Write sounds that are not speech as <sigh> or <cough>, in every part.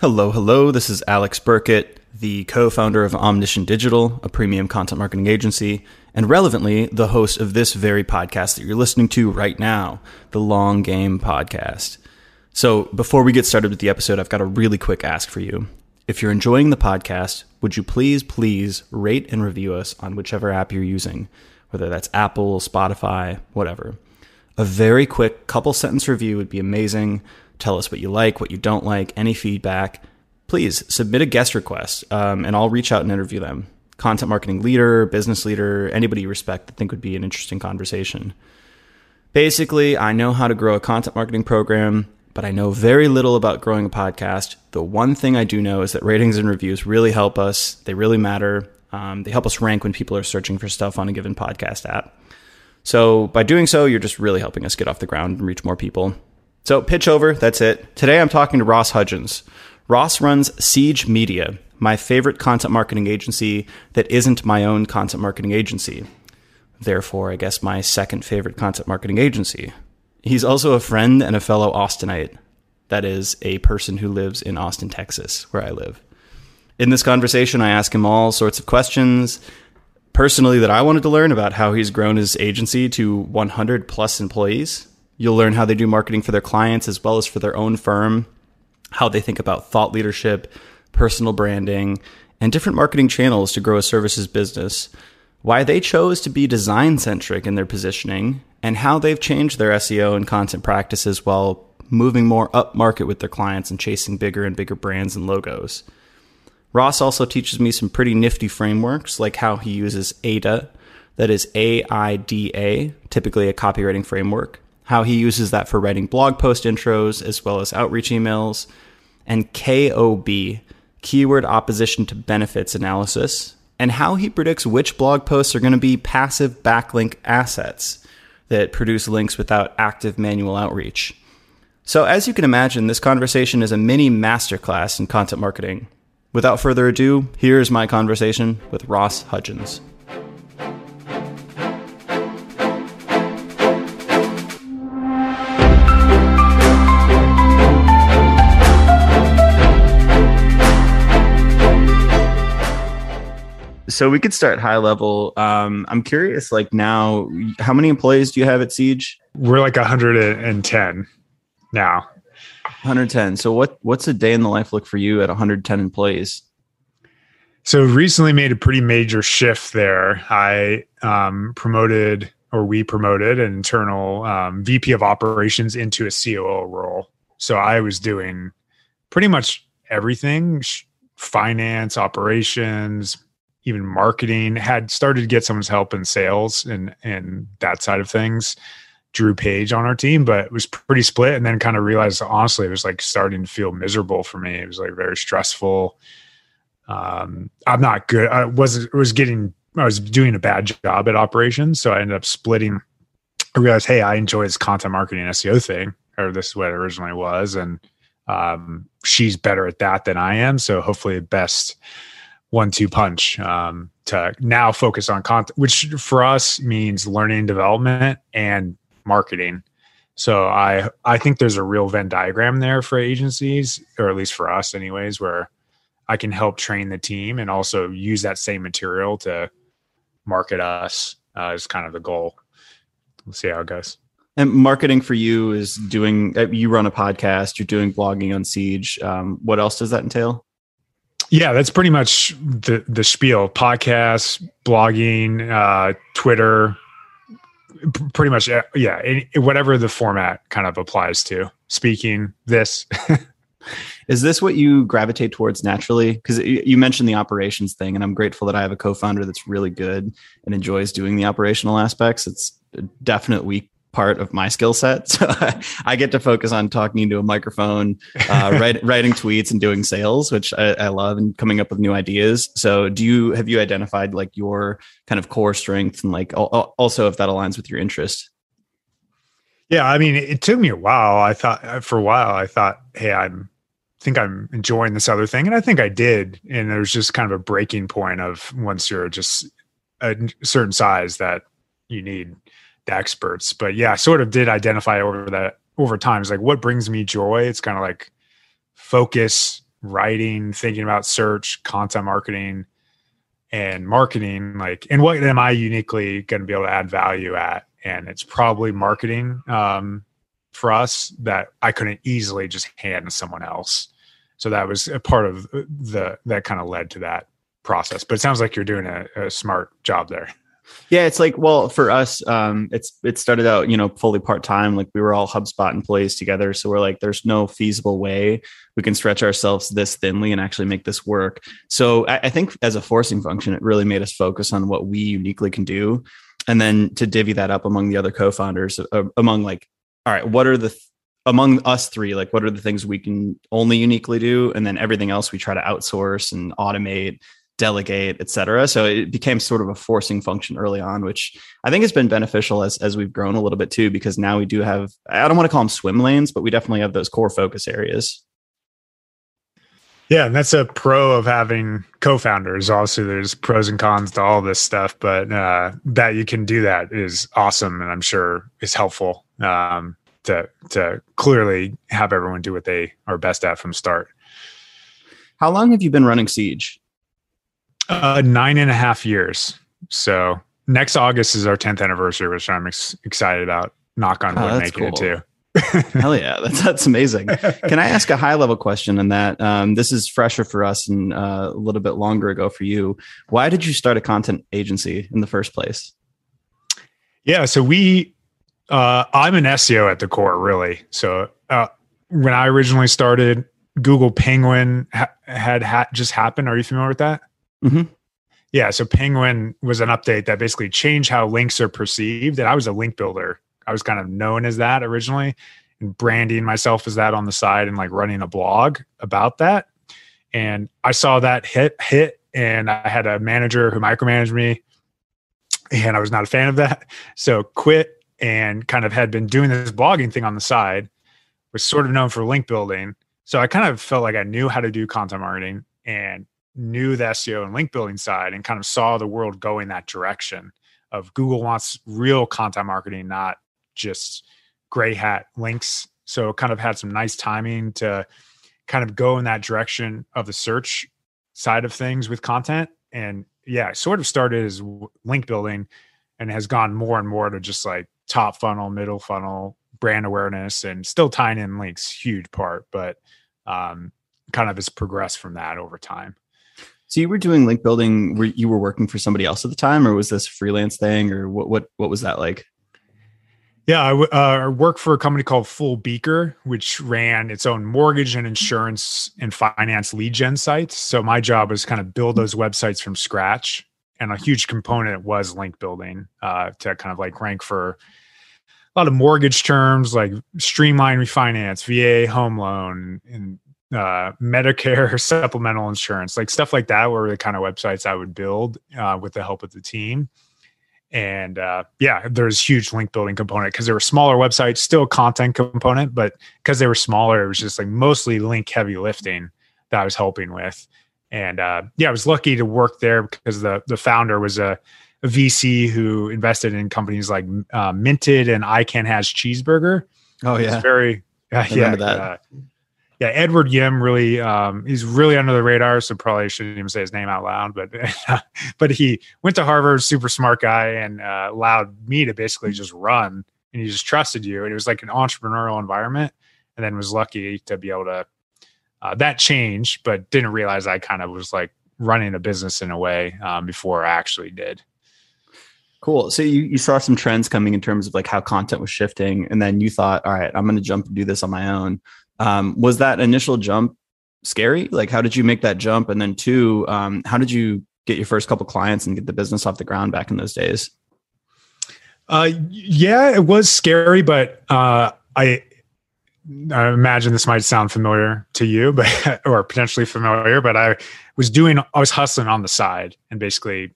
Hello, hello. This is Alex Birkett, the co founder of Omniscient Digital, a premium content marketing agency, and relevantly, the host of this very podcast that you're listening to right now, the Long Game Podcast. So, before we get started with the episode, I've got a really quick ask for you. If you're enjoying the podcast, would you please, please rate and review us on whichever app you're using, whether that's Apple, Spotify, whatever. A very quick couple sentence review would be amazing. Tell us what you like, what you don't like, any feedback. Please submit a guest request, um, and I'll reach out and interview them. Content marketing leader, business leader, anybody you respect that think would be an interesting conversation. Basically, I know how to grow a content marketing program but I know very little about growing a podcast. The one thing I do know is that ratings and reviews really help us. They really matter. Um, they help us rank when people are searching for stuff on a given podcast app. So by doing so, you're just really helping us get off the ground and reach more people. So pitch over. That's it. Today I'm talking to Ross Hudgens. Ross runs Siege Media, my favorite content marketing agency that isn't my own content marketing agency. Therefore, I guess my second favorite content marketing agency. He's also a friend and a fellow Austinite. That is, a person who lives in Austin, Texas, where I live. In this conversation, I ask him all sorts of questions personally that I wanted to learn about how he's grown his agency to 100 plus employees. You'll learn how they do marketing for their clients as well as for their own firm, how they think about thought leadership, personal branding, and different marketing channels to grow a services business, why they chose to be design centric in their positioning, and how they've changed their SEO and content practices while moving more up market with their clients and chasing bigger and bigger brands and logos. Ross also teaches me some pretty nifty frameworks, like how he uses AIDA, that is A I D A, typically a copywriting framework, how he uses that for writing blog post intros as well as outreach emails, and KOB, keyword opposition to benefits analysis, and how he predicts which blog posts are going to be passive backlink assets that produce links without active manual outreach. So, as you can imagine, this conversation is a mini masterclass in content marketing. Without further ado, here's my conversation with Ross Hudgens. So we could start high level. Um, I'm curious, like now, how many employees do you have at Siege? We're like 110 now. 110. So what what's a day in the life look for you at 110 employees? So recently made a pretty major shift there. I um, promoted or we promoted an internal um, VP of operations into a COO role. So I was doing pretty much everything finance, operations, even marketing had started to get someone's help in sales and and that side of things drew page on our team but it was pretty split. And then kind of realized honestly it was like starting to feel miserable for me. It was like very stressful. Um i'm not good i was was getting i was doing a bad job at operations so i ended up splitting. I realized hey i enjoy this content marketing seo thing or this is what it originally was and um she's better at that than i am so hopefully the best one two punch um, to now focus on content, which for us means learning development and marketing. So I I think there's a real Venn diagram there for agencies, or at least for us, anyways, where I can help train the team and also use that same material to market us uh, is kind of the goal. We'll see how it goes. And marketing for you is doing. Uh, you run a podcast. You're doing blogging on Siege. Um, what else does that entail? Yeah, that's pretty much the the spiel. Podcasts, blogging, uh, Twitter, pretty much yeah, whatever the format kind of applies to. Speaking this. <laughs> Is this what you gravitate towards naturally? Because you mentioned the operations thing, and I'm grateful that I have a co-founder that's really good and enjoys doing the operational aspects. It's a definite weak part of my skill set. <laughs> So I get to focus on talking into a microphone, uh, <laughs> write, writing tweets, and doing sales, which I, I, love, and coming up with new ideas. So, do you have you identified like your kind of core strength, and like also if that aligns with your interest? Yeah, I mean, it took me a while. I thought uh, for a while, I thought, hey, I'm think I'm enjoying this other thing, and I think I did. And there's just kind of a breaking point of once you're just a certain size that you need the experts. But yeah, I sort of did identify over that over time. It's like what brings me joy. It's kind of like focus, writing, thinking about search, content marketing, and marketing. Like, and what am I uniquely going to be able to add value at? And it's probably marketing um, for us that I couldn't easily just hand to someone else. So that was a part of the that kind of led to that process. But it sounds like you're doing a, a smart job there. Yeah, it's like well for us, um, it's it started out you know fully part time. Like we were all HubSpot employees together, so we're like, there's no feasible way we can stretch ourselves this thinly and actually make this work. So I, I think as a forcing function, it really made us focus on what we uniquely can do, and then to divvy that up among the other co-founders, uh, among like, all right, what are the th- among us three, like what are the things we can only uniquely do, and then everything else we try to outsource and automate delegate, etc. So it became sort of a forcing function early on, which I think has been beneficial as as we've grown a little bit too, because now we do have I don't want to call them swim lanes, but we definitely have those core focus areas. Yeah, and that's a pro of having co-founders. Obviously, there's pros and cons to all this stuff, but uh, that you can do that is awesome, and I'm sure is helpful um, to to clearly have everyone do what they are best at from start. How long have you been running Siege? Uh, nine and a half years. So next August is our 10th anniversary, which I'm ex- excited about. Knock on wood, oh, making cool. it too. <laughs> <laughs> Hell yeah, that's that's amazing. Can I ask a high level question on that? Um, this is fresher for us and uh, a little bit longer ago for you. Why did you start a content agency in the first place? Yeah, so we, uh, I'm an SEO at the core, really. So uh, when I originally started, Google Penguin ha- had ha- just happened. Are you familiar with that? Mm-hmm. Yeah. So Penguin was an update that basically changed how links are perceived. And I was a link builder. I was kind of known as that originally and branding myself as that on the side and like running a blog about that. And I saw that hit hit and I had a manager who micromanaged me and I was not a fan of that. <laughs> So quit and kind of had been doing this blogging thing on the side, was sort of known for link building. So I kind of felt like I knew how to do content marketing and knew the SEO and link building side and kind of saw the world going that direction of Google wants real content marketing, not just gray hat links. So kind of had some nice timing to kind of go in that direction of the search side of things with content. And yeah, sort of started as link building and has gone more and more to just like top funnel, middle funnel, brand awareness, and still tying in links, huge part, but um, kind of has progressed from that over time. So you were doing link building where you were working for somebody else at the time, or was this a freelance thing, or what? What what was that like? Yeah, I uh, worked for a company called Full Beaker, which ran its own mortgage and insurance and finance lead gen sites. So my job was kind of build those websites from scratch, and a huge component was link building uh, to kind of like rank for a lot of mortgage terms like streamline refinance, VA home loan, and uh, Medicare <laughs> supplemental insurance, like stuff like that, were the kind of websites I would build uh, with the help of the team. And uh, yeah, there's huge link building component because they were smaller websites, still content component, but because they were smaller, it was just like mostly link heavy lifting that I was helping with. And uh, yeah, I was lucky to work there because the the founder was a, a VC who invested in companies like uh, Minted and I Can Has Cheezburger. Oh yeah, very <laughs> uh, yeah. That. Yeah, Edward Yim really um, he's really under the radar, so probably shouldn't even say his name out loud. But <laughs> but he went to Harvard, super smart guy, and uh, allowed me to basically just run, and he just trusted you, and it was like an entrepreneurial environment, and then was lucky to be able to uh, that change, but didn't realize I kind of was like running a business in a way um, before I actually did. Cool. So you, you saw some trends coming in terms of like how content was shifting, and then you thought, all right, I'm going to jump and do this on my own. Um, was that initial jump scary? Like, how did you make that jump? And then two, um, how did you get your first couple clients and get the business off the ground back in those days? Uh, yeah, it was scary, but uh, I, I imagine this might sound familiar to you, <laughs> but or potentially familiar. But I was doing, I was hustling on the side and basically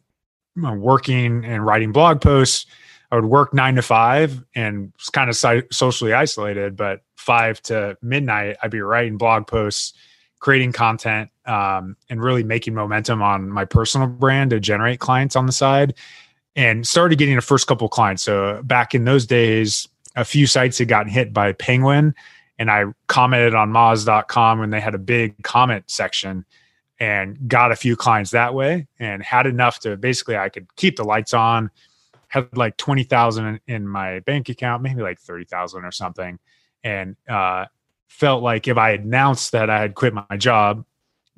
uh, working and writing blog posts. I would work nine to five and was kind of socially isolated, but five to midnight, I'd be writing blog posts, creating content, um, and really making momentum on my personal brand to generate clients on the side. And started getting a first couple clients. So back in those days, a few sites had gotten hit by Penguin, and I commented on Moz.com when they had a big comment section and got a few clients that way and had enough to basically I could keep the lights on, had like 20,000 in my bank account, maybe like 30,000 or something. And uh, felt like if I announced that I had quit my job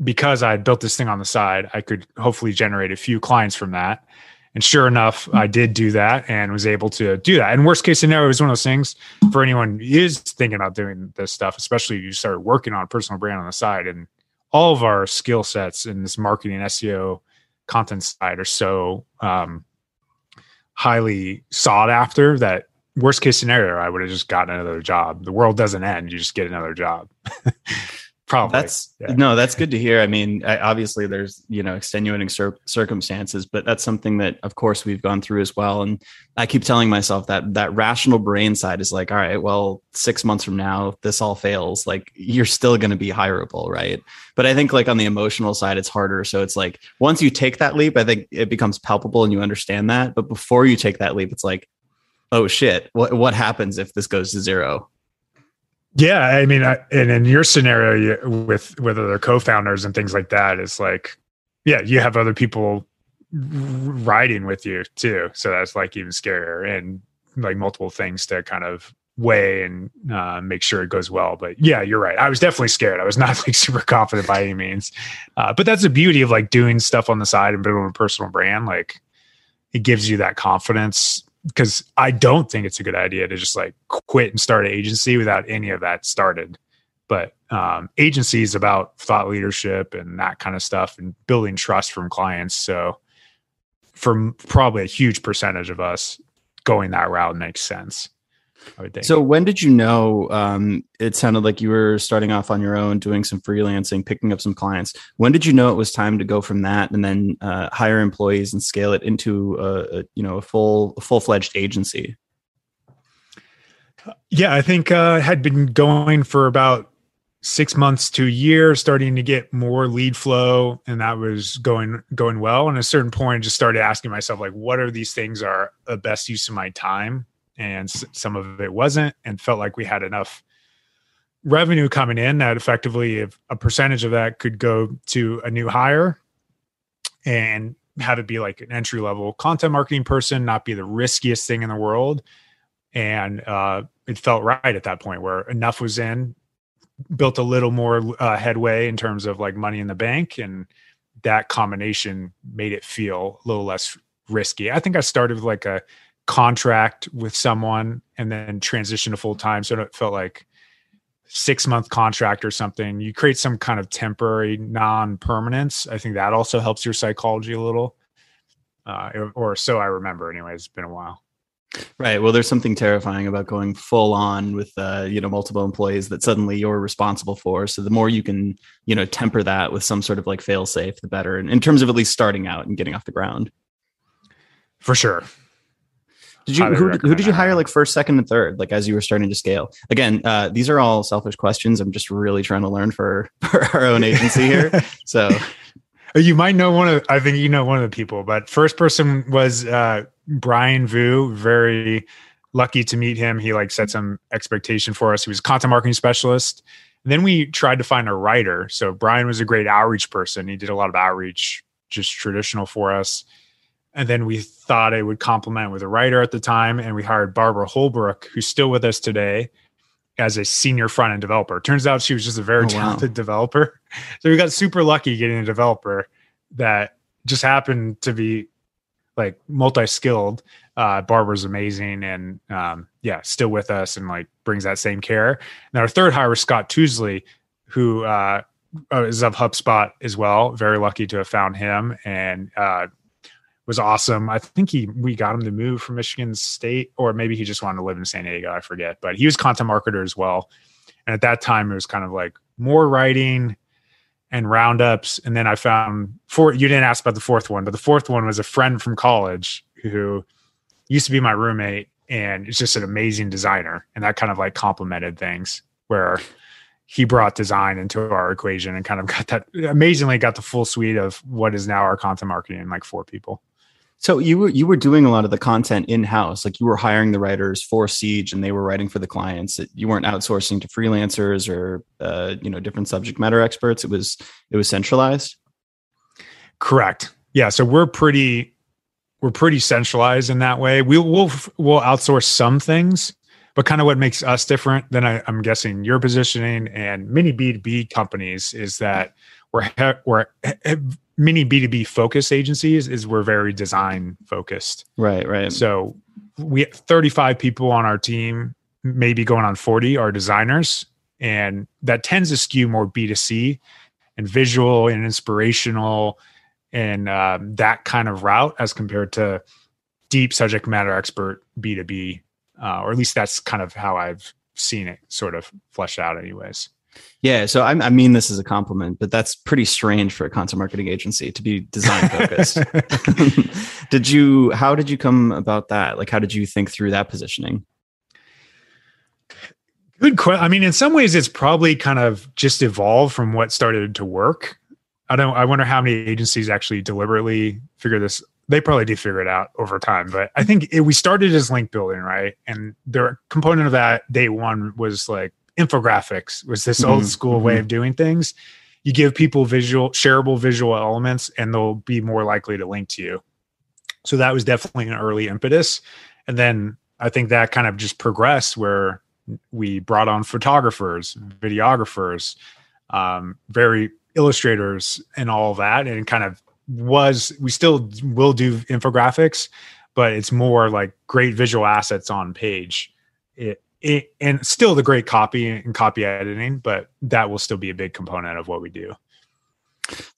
because I had built this thing on the side, I could hopefully generate a few clients from that. And sure enough, I did do that and was able to do that. And worst case scenario is one of those things for anyone who is thinking about doing this stuff, especially if you start working on a personal brand on the side. And all of our skill sets in this marketing, SEO, content side are so um, highly sought after that worst case scenario, I would have just gotten another job. The world doesn't end; you just get another job. <laughs> Probably. That's yeah. no, that's good to hear. I mean, I, obviously there's you know extenuating cir- circumstances, but that's something that of course we've gone through as well. And I keep telling myself that that rational brain side is like, all right, well, six months from now, this all fails. Like you're still going to be hireable, right? But I think like on the emotional side, it's harder. So it's like once you take that leap, I think it becomes palpable and you understand that. But before you take that leap, it's like, oh shit, what what happens if this goes to zero? Yeah, I mean, I, and in your scenario you, with with other co-founders and things like that, it's like, yeah, you have other people riding with you too, so that's like even scarier, and like multiple things to kind of weigh and uh, make sure it goes well. But yeah, you're right. I was definitely scared. I was <laughs> not like super confident by any means. Uh, but that's the beauty of like doing stuff on the side and building a personal brand. Like it gives you that confidence because I don't think it's a good idea to just like quit and start an agency without any of that started. But um, agency is about thought leadership and that kind of stuff and building trust from clients. So, for probably a huge percentage of us, going that route makes sense. I would think. So when did you know? Um, it sounded like you were starting off on your own, doing some freelancing, picking up some clients. When did you know it was time to go from that and then uh, hire employees and scale it into a, a you know a full full fledged agency? Yeah, I think uh, had been going for about six months to a year, starting to get more lead flow, and that was going going well. And at a certain point, I just started asking myself, like, what are these things are the best use of my time? And some of it wasn't and felt like we had enough revenue coming in that effectively if a percentage of that could go to a new hire and have it be like an entry level content marketing person not be the riskiest thing in the world. And uh, it felt right at that point where enough was in built a little more uh, headway in terms of like money in the bank and that combination made it feel a little less risky. I think i started with like a contract with someone and then transition to full time. So it felt like six month contract or something. You create some kind of temporary non permanence. I think that also helps your psychology a little. Uh, or so I remember. Anyway, it's been a while. Right. Well, there's something terrifying about going full on with uh, you know multiple employees that suddenly you're responsible for. So the more you can you know temper that with some sort of like fail safe, the better. And in terms of at least starting out and getting off the ground. For sure. Did you who, who did you hire like first, second, and third? Like as you were starting to scale. Again, uh, these are all selfish questions. I'm just really trying to learn for, <laughs> for our own agency here. <laughs> So you might know one of. I think you know one of the people, but first person was uh, Brian Vu. Very lucky to meet him. He like set some expectation for us. He was a content marketing specialist. Then we tried to find a writer. So Brian was a great outreach person. He did a lot of outreach, just traditional for us and then we thought it would complement with a writer at the time and we hired barbara holbrook who's still with us today as a senior front end developer. Turns out she was just a very oh, talented wow. developer. <laughs> So we got super lucky getting a developer that just happened to be like multi-skilled. Uh barbara's amazing and um yeah still with us and like brings that same care. And our third hire was scott Tousley, who uh is of HubSpot as well. Very lucky to have found him, and uh, was awesome. I think he we got him to move from Michigan State, or maybe he just wanted to live in San Diego. I forget, but he was content marketer as well. And at that time, it was kind of like more writing and roundups. And then I found four. You didn't ask about the fourth one, but the fourth one was a friend from college who used to be my roommate, and it's just an amazing designer, and that kind of like complemented things where he brought design into our equation and kind of got that amazingly got the full suite of what is now our content marketing in like four people. So you were you were doing a lot of the content in house, like you were hiring the writers for Siege, and they were writing for the clients. You weren't outsourcing to freelancers or uh, you know different subject matter experts. It was it was centralized. Correct. Yeah. So we're pretty we're pretty centralized in that way. We'll we'll we'll outsource some things, but kind of what makes us different than I, am guessing your positioning and many B2B companies is that we're we're many B2B focus agencies is we're very design focused. Right, right. So we 35 people on our team, maybe going on 40 are designers. And that tends to skew more B2C and visual and inspirational and um, that kind of route as compared to deep subject matter expert B2B. Uh, or at least that's kind of how I've seen it sort of flesh out, anyways. Yeah, so I, I, mean this as a compliment, but that's pretty strange for a content marketing agency to be design focused. <laughs> did you? How did you come about that? Like, how did you think through that positioning? Good question. I mean, in some ways, it's probably kind of just evolved from what started to work. I don't. I wonder how many agencies actually deliberately figure this. They probably did figure it out over time, but I think it, we started as link building, right? And the component of that day one was like infographics was this mm-hmm. old school mm-hmm. way of doing things. You give people visual, shareable visual elements, and they'll be more likely to link to you. So that was definitely an early impetus. And then I think that kind of just progressed where we brought on photographers, videographers, um, very illustrators, and all that. And kind of was, we still will do infographics, but it's more like great visual assets on page. It, it, and still the great copy and copy editing, but that will still be a big component of what we do.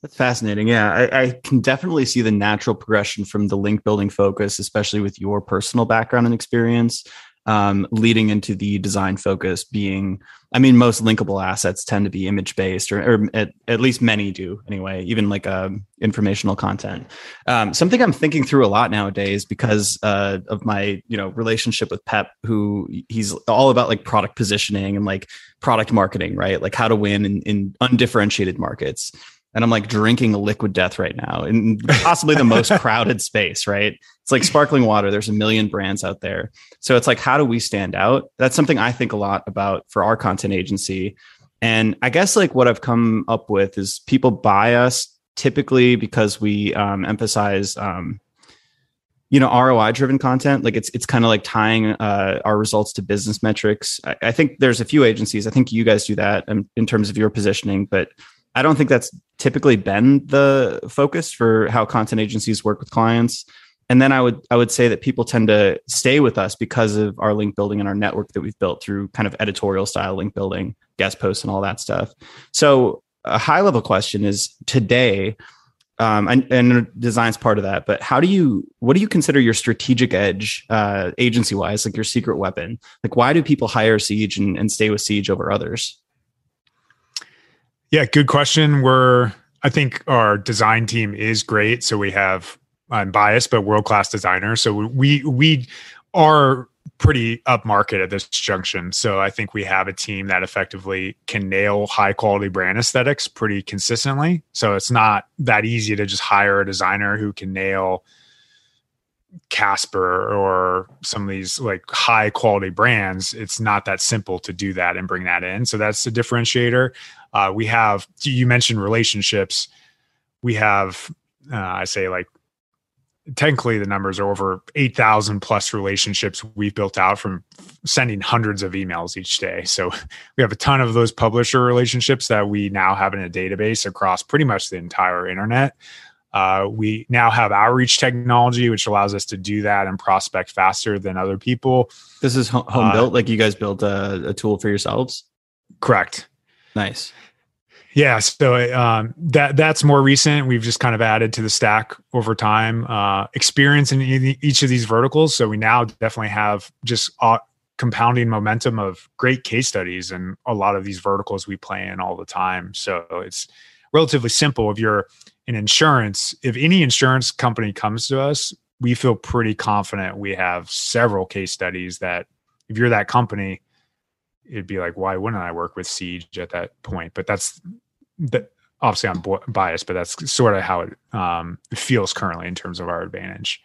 That's fascinating. Yeah, I, I, can definitely see the natural progression from the link building focus, especially with your personal background and experience, um, leading into the design focus being i mean most linkable assets tend to be image based or, or at, at, least many do anyway even like um, informational content. Um, something i'm thinking through a lot nowadays because uh, of my you know relationship with Peep who he's all about like product positioning and like product marketing right? Like how to win in, in undifferentiated markets and I'm like drinking a liquid death right now in possibly the most <laughs> crowded space, right? It's like sparkling water. There's a million brands out there. So it's like, how do we stand out? That's something I think a lot about for our content agency. And I guess like what I've come up with is people buy us typically because we um, emphasize, um, you know, ROI driven content. Like it's it's kind of like tying uh, our results to business metrics. I, I, think there's a few agencies. I think you guys do that in, in terms of your positioning, but I don't think that's typically been the focus for how content agencies work with clients. And then I would I would say that people tend to stay with us because of our link building and our network that we've built through kind of editorial style link building, guest posts, and all that stuff. So a high level question is today, um, and, and design's part of that. But how do you what do you consider your strategic edge uh, agency wise, like your secret weapon? Like why do people hire Siege and, and stay with Siege over others? Yeah, good question. We're I think our design team is great. So we have I'm biased, but world class designers. So we we are pretty upmarket at this junction. So I think we have a team that effectively can nail high quality brand aesthetics pretty consistently. So it's not that easy to just hire a designer who can nail Casper or some of these like high quality brands, it's not that simple to do that and bring that in. So that's the differentiator. Uh, we have, you mentioned relationships. We have, uh, I say like, technically the numbers are over 8,000 plus relationships we've built out from sending hundreds of emails each day. So <laughs> we have a ton of those publisher relationships that we now have in a database across pretty much the entire internet. Uh, we now have outreach technology, which allows us to do that and prospect faster than other people. This is home uh, built, like you guys built a, a, tool for yourselves. Correct. Nice. Yeah, so um, that that's more recent. We've just kind of added to the stack over time. Uh, experience in each of these verticals, so we now definitely have just uh, compounding momentum of great case studies and a lot of these verticals we play in all the time. So it's relatively simple. If you're in insurance, if any insurance company comes to us, we feel pretty confident we have several case studies that if you're that company, it'd be like, why wouldn't I work with Siege at that point? But that's that obviously I'm biased, but that's sort of how it um, feels currently in terms of our advantage.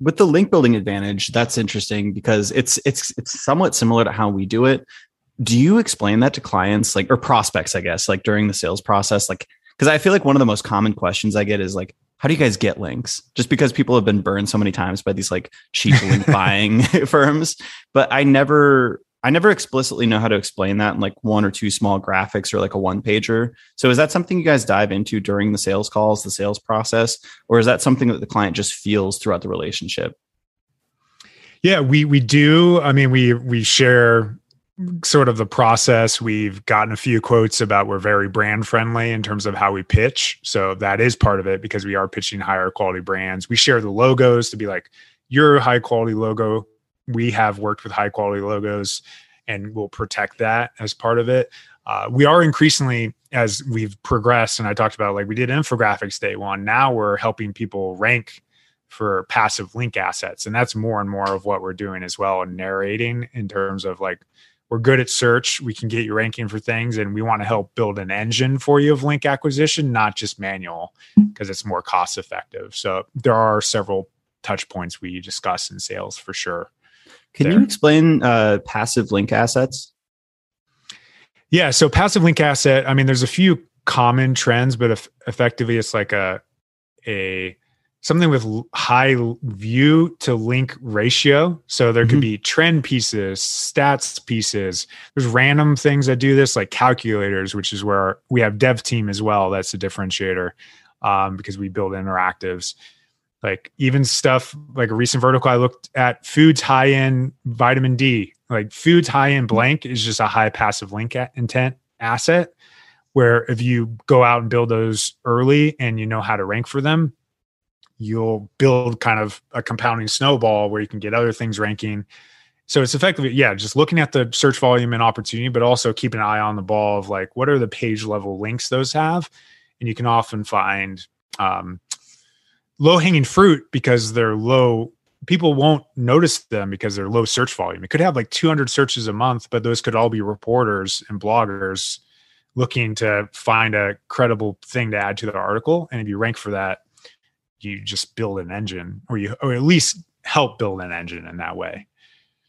With the link building advantage, that's interesting because it's it's it's somewhat similar to how we do it. Do you explain that to clients like or prospects, I guess, like during the sales process? Like, because I feel like one of the most common questions I get is like, how do you guys get links? Just because people have been burned so many times by these like cheap link <laughs> buying <laughs> firms. But I never I never explicitly know how to explain that in like one or two small graphics or like a one pager. So is that something you guys dive into during the sales calls, the sales process, or is that something that the client just feels throughout the relationship? Yeah, we we do. I mean, we we share sort of the process. We've gotten a few quotes about we're very brand friendly in terms of how we pitch. So that is part of it because we are pitching higher quality brands. We share the logos to be like, your high quality logo we have worked with high quality logos and we'll protect that as part of it. Uh, we are increasingly, as we've progressed, and I talked about like we did infographics day one. Now we're helping people rank for passive link assets, and that's more and more of what we're doing as well, and narrating in terms of like we're good at search. We can get you ranking for things, and we want to help build an engine for you of link acquisition, not just manual, because it's more cost effective. So there are several touch points we discuss in sales for sure. Can there. you explain uh, passive link assets? Yeah, so passive link asset. I mean, there's a few common trends, but if, effectively, it's like a a something with high view to link ratio. So there mm-hmm. could be trend pieces, stats pieces. There's random things that do this, like calculators, which is where we have dev team as well. That's a differentiator um, because we build interactives like even stuff like a recent vertical I looked at foods high in vitamin D. Like foods high in blank is just a high passive link intent asset where if you go out and build those early and you know how to rank for them, you'll build kind of a compounding snowball where you can get other things ranking. So it's effectively, yeah, just looking at the search volume and opportunity, but also keeping an eye on the ball of like what are the page level links those have. And you can often find um, low hanging fruit because they're low people won't notice them because they're low search volume. It could have like 200 searches a month, but those could all be reporters and bloggers looking to find a credible thing to add to their article. And if you rank for that, you just build an engine or you, or at least help build an engine in that way.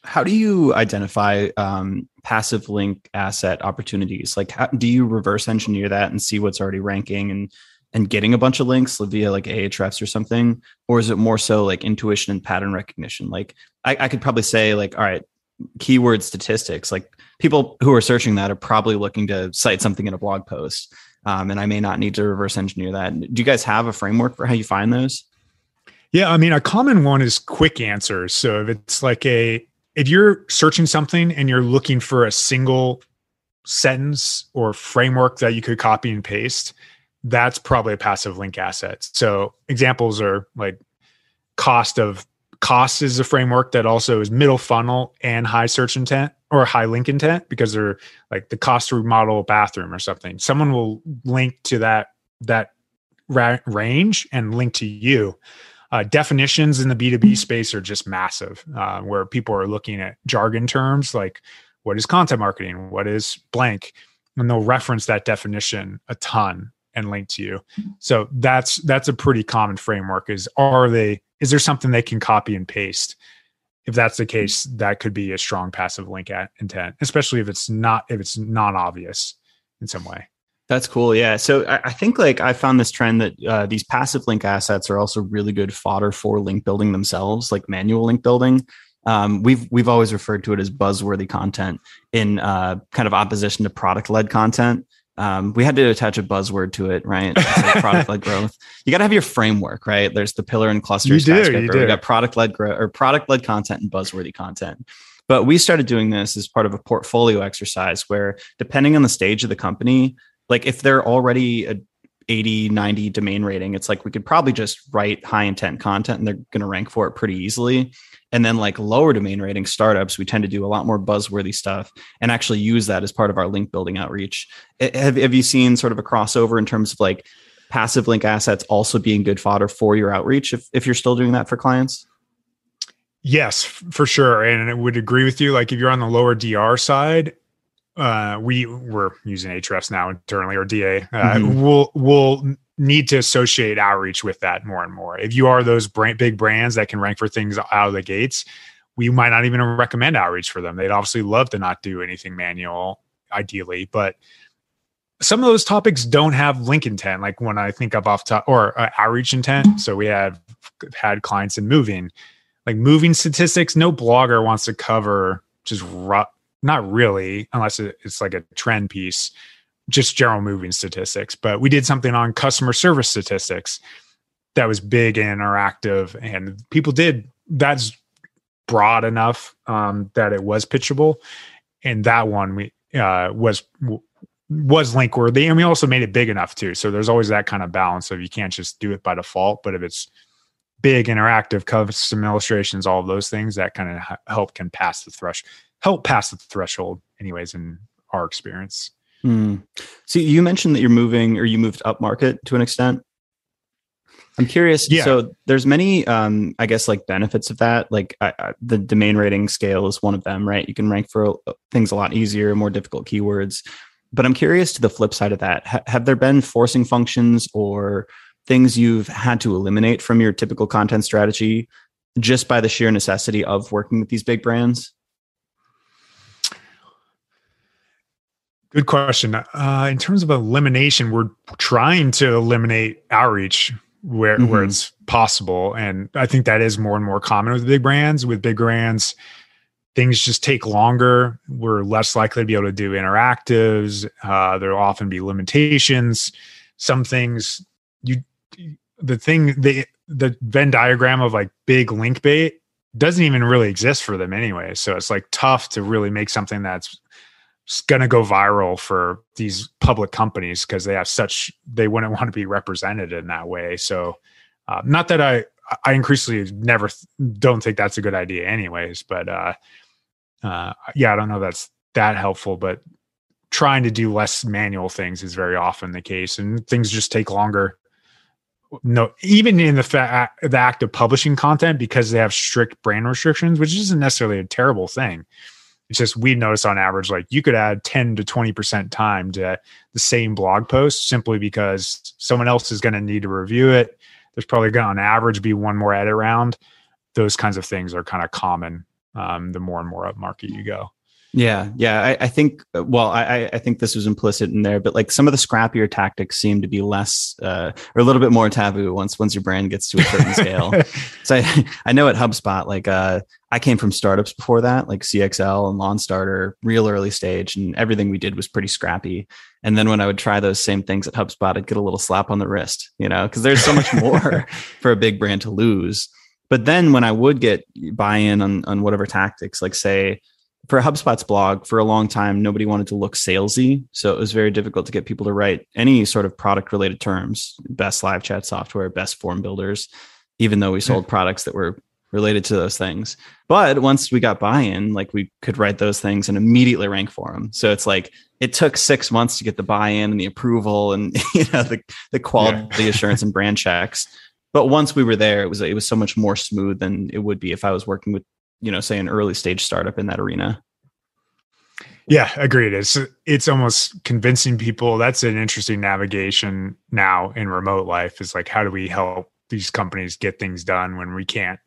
How do you identify um, passive link asset opportunities? Like, how, do you reverse engineer that and see what's already ranking and and getting a bunch of links via like Ahrefs or something? Or is it more so like intuition and pattern recognition? Like I, I could probably say like, all right, keyword statistics, like people who are searching that are probably looking to cite something in a blog post. Um, and I may not need to reverse engineer that. Do you guys have a framework for how you find those? Yeah, I mean, a common one is quick answers. So if it's like a, if you're searching something and you're looking for a single sentence or framework that you could copy and paste, that's probably a passive link asset. So examples are like cost of cost is a framework that also is middle funnel and high search intent or high link intent because they're like the cost to remodel a bathroom or something. Someone will link to that that ra- range and link to you. Uh, definitions in the B2B space are just massive, uh, where people are looking at jargon terms like what is content marketing, what is blank, and they'll reference that definition a ton and link to you. So that's that's a pretty common framework is are they is there something they can copy and paste? If that's the case, that could be a strong passive link at intent, especially if it's not if it's non obvious in some way. That's cool. Yeah. So I, I think like I found this trend that uh, these passive link assets are also really good fodder for link building themselves, like manual link building. Um, we've we've always referred to it as buzzworthy content in uh, kind of opposition to product led content. Um, we had to attach a buzzword to it, right? Like product led <laughs> growth. You got to have your framework, right? There's the pillar and cluster. You do, you do. We got product led growth or product led content and buzzworthy content. But we started doing this as part of a portfolio exercise where, depending on the stage of the company, like if they're already a 80, 90 domain rating, it's like we could probably just write high intent content and they're going to rank for it pretty easily. And then like lower domain rating startups, we tend to do a lot more buzzworthy stuff and actually use that as part of our link building outreach. Have, have you seen sort of a crossover in terms of like passive link assets also being good fodder for your outreach if, if you're still doing that for clients? Yes, for sure. And I would agree with you. Like if you're on the lower DR side, uh, we we're using Ahrefs now internally or DA. Uh, mm-hmm. We'll we'll need to associate outreach with that more and more. If you are those brand, big brands that can rank for things out of the gates, we might not even recommend outreach for them. They'd obviously love to not do anything manual, ideally, but some of those topics don't have link intent. Like when I think of off top or uh, outreach intent. So we have had clients in moving, like moving statistics. No blogger wants to cover just ru- not really, unless it's like a trend piece, just general moving statistics. But we did something on customer service statistics that was big and interactive, and people did. That's broad enough um, that it was pitchable, and that one we uh, was was link worthy, and we also made it big enough too. So there's always that kind of balance of you can't just do it by default, but if it's big, interactive, custom illustrations, all of those things that kind of help can pass the threshold help pass the threshold, anyways, in our experience. Mm. So you mentioned that you're moving or you moved up market to an extent. I'm curious. Yeah. So there's many, um, I guess, like benefits of that. Like I, I, the domain rating scale is one of them, right? You can rank for uh, things a lot easier, more difficult keywords. But I'm curious to the flip side of that. H- have there been forcing functions or things you've had to eliminate from your typical content strategy just by the sheer necessity of working with these big brands? Good question. Uh, in terms of elimination, we're trying to eliminate outreach where mm-hmm. where it's possible, and I think that is more and more common with big brands. With big brands, things just take longer. We're less likely to be able to do interactives. Uh, there'll often be limitations. Some things you the thing the the Venn diagram of like big link bait doesn't even really exist for them anyway. So it's like tough to really make something that's going to go viral for these public companies because they have such they wouldn't want to be represented in that way. So uh, not that i i increasingly never don't think that's a good idea anyways but uh uh yeah i don't know that's that helpful but trying to do less manual things is very often the case and things just take longer. No even in the fact the act of publishing content because they have strict brand restrictions which isn't necessarily a terrible thing it's just we notice on average, like you could add 10 to 20% time to the same blog post simply because someone else is going to need to review it. There's probably going to, on average, be one more edit round. Those kinds of things are kind of common um, the more and more up market you go. Yeah, yeah. I, I, think well, I, I think this was implicit in there, but like some of the scrappier tactics seem to be less uh, or a little bit more taboo once once your brand gets to a certain scale. <laughs> So I, <laughs> I know at HubSpot, like uh, I came from startups before that, like CXL and Lawn Starter, real early stage, and everything we did was pretty scrappy. And then when I would try those same things at HubSpot, I'd get a little slap on the wrist, you know, because there's so much <laughs> more for a big brand to lose. But then when I would get buy-in on on whatever tactics, like say for HubSpot's blog, for a long time, nobody wanted to look salesy. So it was very difficult to get people to write any sort of product related terms, best live chat software, best form builders, even though we hmm. sold products that were related to those things. But once we got buy in, like we could write those things and immediately rank for them. So it's like it took six months to get the buy in and the approval and <laughs> you know the, the quality yeah. assurance and brand checks. But once we were there, it was it was so much more smooth than it would be if I was working with you know, say an early stage startup in that arena. Yeah, agreed. It's it's almost convincing people. That's an interesting navigation now in remote life. Is like how do we help these companies get things done when we can't?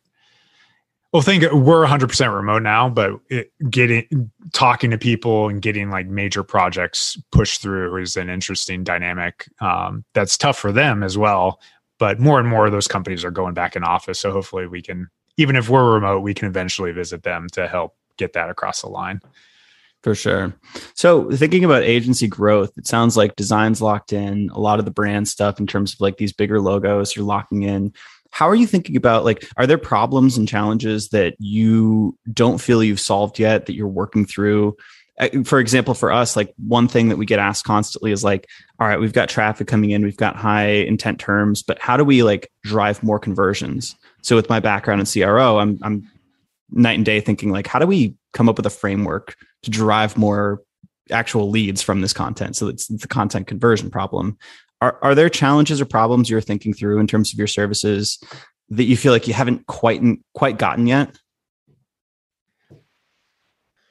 Well, think we're 100% remote now, but it, getting talking to people and getting like major projects pushed through is an interesting dynamic. Um, that's tough for them as well. But more and more of those companies are going back in office, so hopefully we can even if we're remote, we can eventually visit them to help get that across the line. For sure. So thinking about agency growth, it sounds like design's locked in, a lot of the brand stuff in terms of like these bigger logos you're locking in. How are you thinking about like are there problems and challenges that you don't feel you've solved yet that you're working through? Uh, for example, for us, like one thing that we get asked constantly is like, all right, we've got traffic coming in, we've got high intent terms, but how do we like drive more conversions? So with my background in CRO, I'm I'm night and day thinking like, how do we come up with a framework to drive more actual leads from this content? So it's the content conversion problem. Are are there challenges or problems you're thinking through in terms of your services that you feel like you haven't quite quite gotten yet?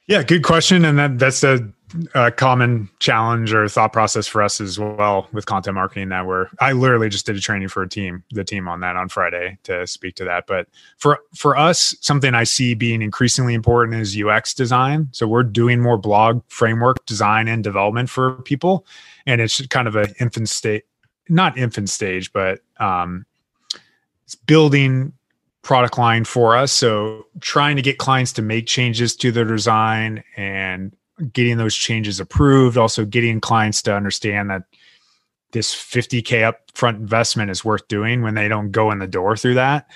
Yeah, good question, and that that's a a common challenge or thought process for us as well with content marketing that we're I literally just did a training for a team, the team on that on Friday to speak to that. But for for us, something I see being increasingly important is UX design. So we're doing more blog framework design and development for people. And it's kind of an infant state, not infant stage, but um it's building product line for us. So trying to get clients to make changes to their design and getting those changes approved, also getting clients to understand that this 50k upfront investment is worth doing when they don't go in the door through that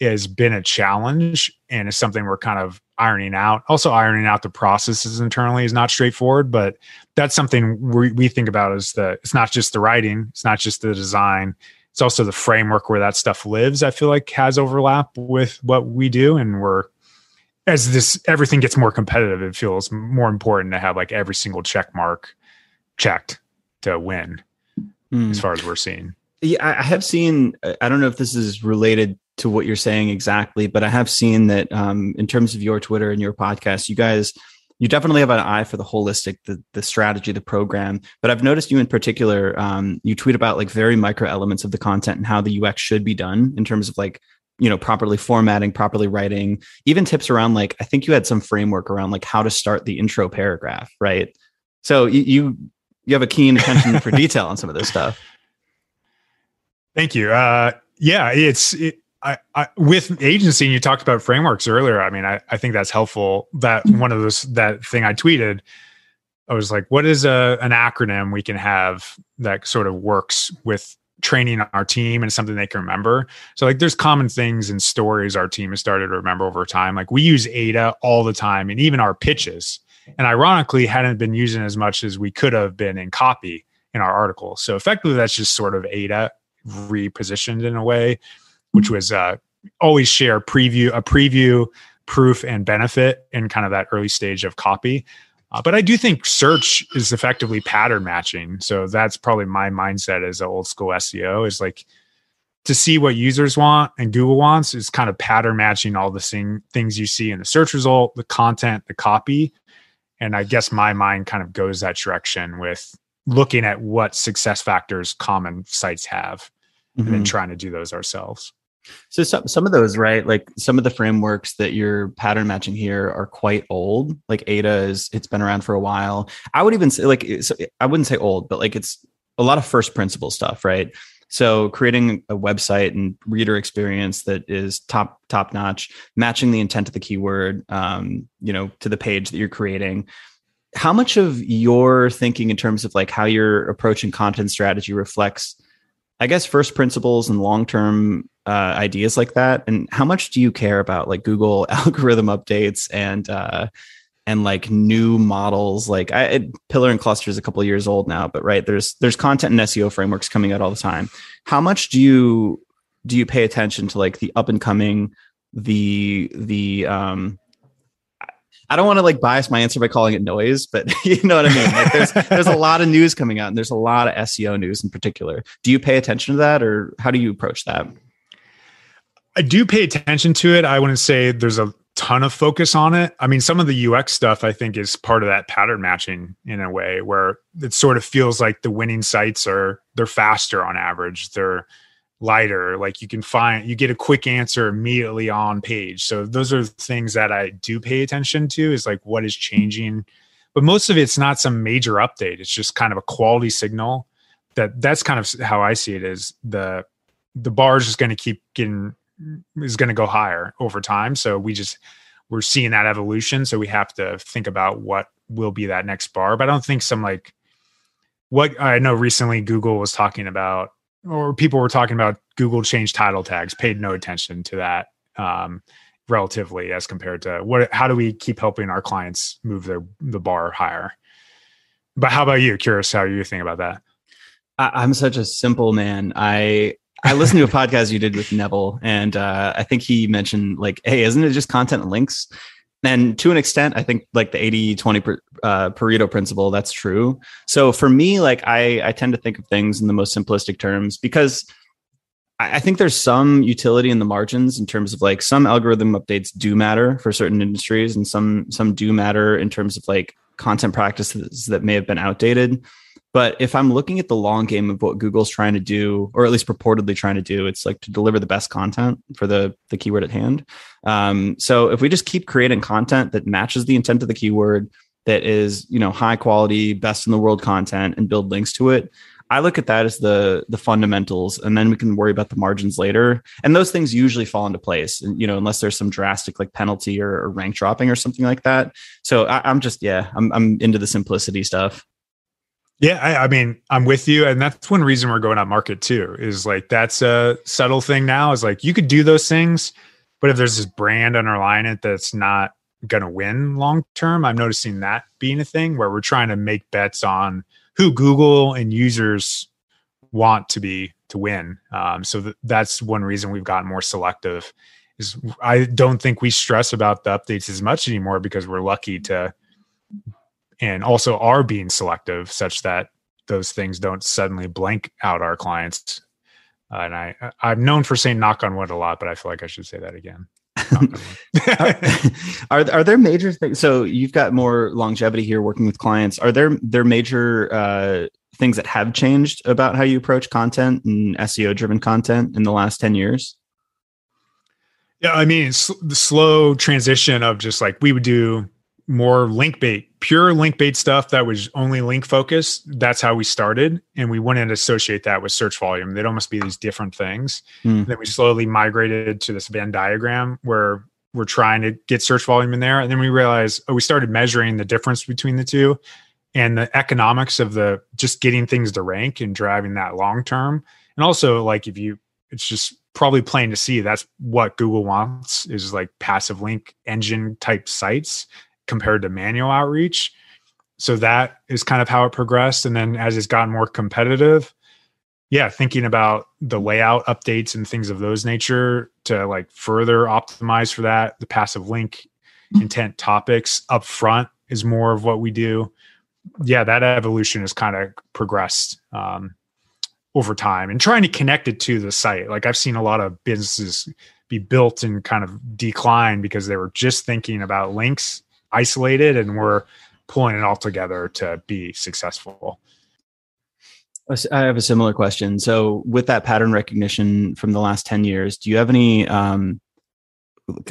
has been a challenge and it's something we're kind of ironing out. Also, ironing out the processes internally is not straightforward, but that's something we, we think about as the it's not just the writing, it's not just the design, it's also the framework where that stuff lives. I feel like has overlap with what we do, and we're as this everything gets more competitive, it feels more important to have like every single check mark checked to win, mm. as far as we're seeing. Yeah, I have seen. I don't know if this is related to what you're saying exactly, but I have seen that um, in terms of your Twitter and your podcast, you guys you definitely have an eye for the holistic, the the strategy, the program. But I've noticed you in particular, um, you tweet about like very micro elements of the content and how the UX should be done in terms of like you know properly formatting properly writing even tips around like i think you had some framework around like how to start the intro paragraph right? So you you, have a keen attention for <laughs> detail on some of this stuff. Thank you. Uh yeah it's it, I, I, with agency and you talked about frameworks earlier i mean I, I think that's helpful. That one of those that thing i tweeted i was like what is a an acronym we can have that sort of works with training our team and something they can remember. So like there's common things and stories our team has started to remember over time. Like we use AIDA all the time and even our pitches. And ironically hadn't been using as much as we could have been in copy in our article. So effectively that's just sort of AIDA repositioned in a way, which was uh, always share preview a preview, proof and benefit in kind of that early stage of copy. Uh, but I do think search is effectively pattern matching. So that's probably my mindset as an old school SEO is like to see what users want and Google wants is kind of pattern matching all the same things you see in the search result, the content, the copy. And I guess my mind kind of goes that direction with looking at what success factors common sites have mm-hmm. and then mm-hmm. trying to do those ourselves. So some some of those, right? Like some of the frameworks that you're pattern matching here are quite old. Like AIDA is it's been around for a while. I would even say like I wouldn't say old, but like it's a lot of first principle stuff, right? So creating a website and reader experience that is top top notch, matching the intent of the keyword, um, you know, to the page that you're creating. How much of your thinking in terms of like how you're approaching content strategy reflects, I guess, first principles and long term uh, ideas like that? And how much do you care about like Google <laughs> algorithm updates and uh, and like new models? Like I, it, Pillar and Cluster is a couple years old now, but right there's there's content and SEO frameworks coming out all the time. How much do you do you pay attention to like the up and coming the the um I don't want to like bias my answer by calling it noise, but <laughs> you know what I mean. Like there's there's a lot of news coming out, and there's a lot of SEO news in particular. Do you pay attention to that, or how do you approach that? I do pay attention to it. I wouldn't say there's a ton of focus on it. I mean, some of the UX stuff I think is part of that pattern matching in a way where it sort of feels like the winning sites are they're faster on average. They're lighter. Like you can find you get a quick answer immediately on page. So those are things that I do pay attention to is like what is changing. But most of it's not some major update. It's just kind of a quality signal that that's kind of how I see it is the the bar is just going to keep getting is going to go higher over time. So we just we're seeing that evolution. So we have to think about what will be that next bar. But I don't think some like what I know recently Google was talking about, or people were talking about Google changed title tags, paid no attention to that um, relatively as compared to what how do we keep helping our clients move their the bar higher? But how about you? Curious how you think about that. I'm such a simple man. I I listened to a <laughs> podcast you did with Neville, and uh, I think he mentioned like, "Hey, isn't it just content and links?" And to an extent, I think like the 80 20 per, uh, Pareto principle, that's true. So for me, like I, I tend to think of things in the most simplistic terms because I, I think there's some utility in the margins in terms of like some algorithm updates do matter for certain industries and some some do matter in terms of like content practices that may have been outdated. But if I'm looking at the long game of what Google's trying to do, or at least purportedly trying to do, it's like to deliver the best content for the the keyword at hand. Um, so if we just keep creating content that matches the intent of the keyword, that is you know high quality, best in the world content, and build links to it, I look at that as the the fundamentals, and then we can worry about the margins later. And those things usually fall into place, you know, unless there's some drastic like penalty or, or rank dropping or something like that. So I, am just yeah, I'm I'm into the simplicity stuff. Yeah, I, I, mean, I'm with you, and that's one reason we're going up market too. Is like that's a subtle thing now. Is like you could do those things, but if there's this brand underlying it that's not going to win long term, I'm noticing that being a thing where we're trying to make bets on who Google and users want to be to win. Um, so th- that's one reason we've gotten more selective. Is I don't think we stress about the updates as much anymore because we're lucky to, and also are being selective such that those things don't suddenly blank out our clients. Uh, and I I'm known for saying knock on wood a lot, but I feel like I should say that again. <laughs> are are there major things? So you've got more longevity here working with clients. Are there there major uh, things that have changed about how you approach content and SEO driven content in the last ten years? Yeah, I mean, the slow transition of just like we would do more link bait, pure link bait stuff that was only link focused. That's how we started. And we wouldn't associate that with search volume. They'd almost be these different things. Mm. Then we slowly migrated to this Venn diagram where we're trying to get search volume in there. And then we realized, oh, we started measuring the difference between the two and the economics of the just getting things to rank and driving that long term. And also, like, if you, it's just probably plain to see that's what Google wants is like passive link engine type sites compared to manual outreach. So that is kind of how it progressed. And then as it's gotten more competitive, yeah, thinking about the layout updates and things of those nature to like further optimize for that. The passive link intent topics up front is more of what we do. Yeah, that evolution has kind of progressed um, over time and trying to connect it to the site. Like I've seen a lot of businesses be built and kind of decline because they were just thinking about links isolated and we're pulling it all together to be successful. I have a similar question. So, with that pattern recognition from the last 10 years, do you have any um,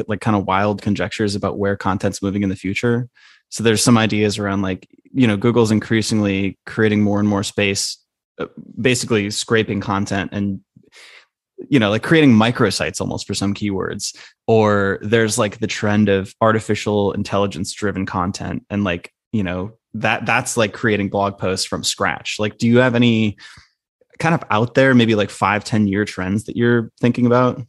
like kind of wild conjectures about where content's moving in the future? So, there's some ideas around like, you know, Google's increasingly creating more and more space, uh, basically scraping content and you know like creating microsites almost for some keywords or there's like the trend of artificial intelligence driven content and like you know that that's like creating blog posts from scratch like do you have any kind of out there maybe like five ten year trends that you're thinking about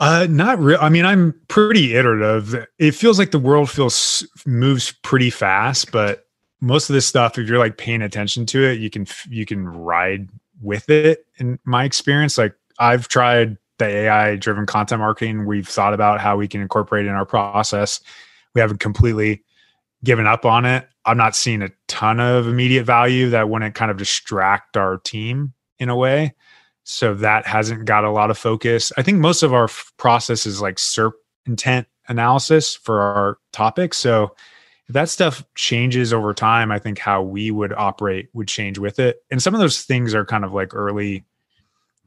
uh, not real. I mean, I'm pretty iterative. It feels like the world feels moves pretty fast, but most of this stuff, if you're like paying attention to it, you can you can ride with it in my experience like i've tried the ai driven content marketing. We've thought about how we can incorporate in our process. We haven't completely given up on it. I'm not seeing a ton of immediate value that wouldn't kind of distract our team in a way. So that hasn't got a lot of focus. I think most of our f- process is like serp intent analysis for our topics so that stuff changes over time, I think how we would operate would change with it. And some of those things are kind of like early,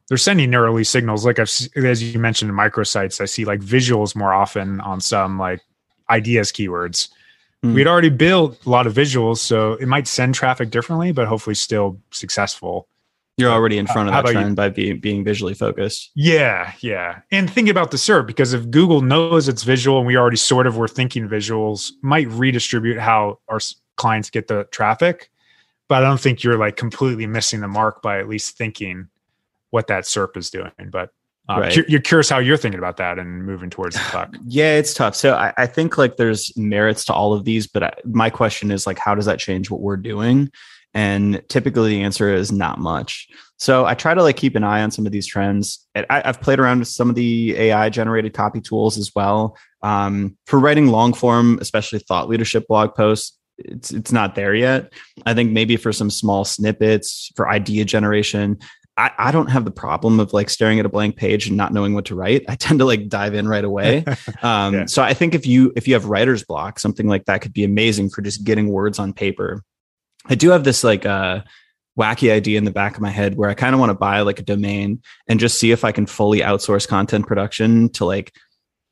they're sending early signals. Like I've, as you mentioned in microsites, I see like visuals more often on some like ideas keywords. Mm. We'd already built a lot of visuals, so it might send traffic differently, but hopefully still successful. You're already in front of that trend you? by being being visually focused. Yeah, yeah. And think about the SERP because if Google knows it's visual and we already sort of were thinking visuals, might redistribute how our clients get the traffic. But I don't think you're like completely missing the mark by at least thinking what that SERP is doing. But um, right. you're curious how you're thinking about that and moving towards the puck. yeah, it's tough. So I, I, think like there's merits to all of these, but I, my question is like, how does that change what we're doing? And typically the answer is not much. So I try to like keep an eye on some of these trends. I, have played around with some of the AI generated copy tools as well. Um, for writing long form, especially thought leadership blog posts, it's it's not there yet. I think maybe for some small snippets for idea generation, I, I don't have the problem of like staring at a blank page and not knowing what to write. I tend to like dive in right away. <laughs> Um, yeah. So I think if you if you have writer's block, something like that could be amazing for just getting words on paper. I do have this like uh, wacky idea in the back of my head where I kind of want to buy like a domain and just see if I can fully outsource content production to like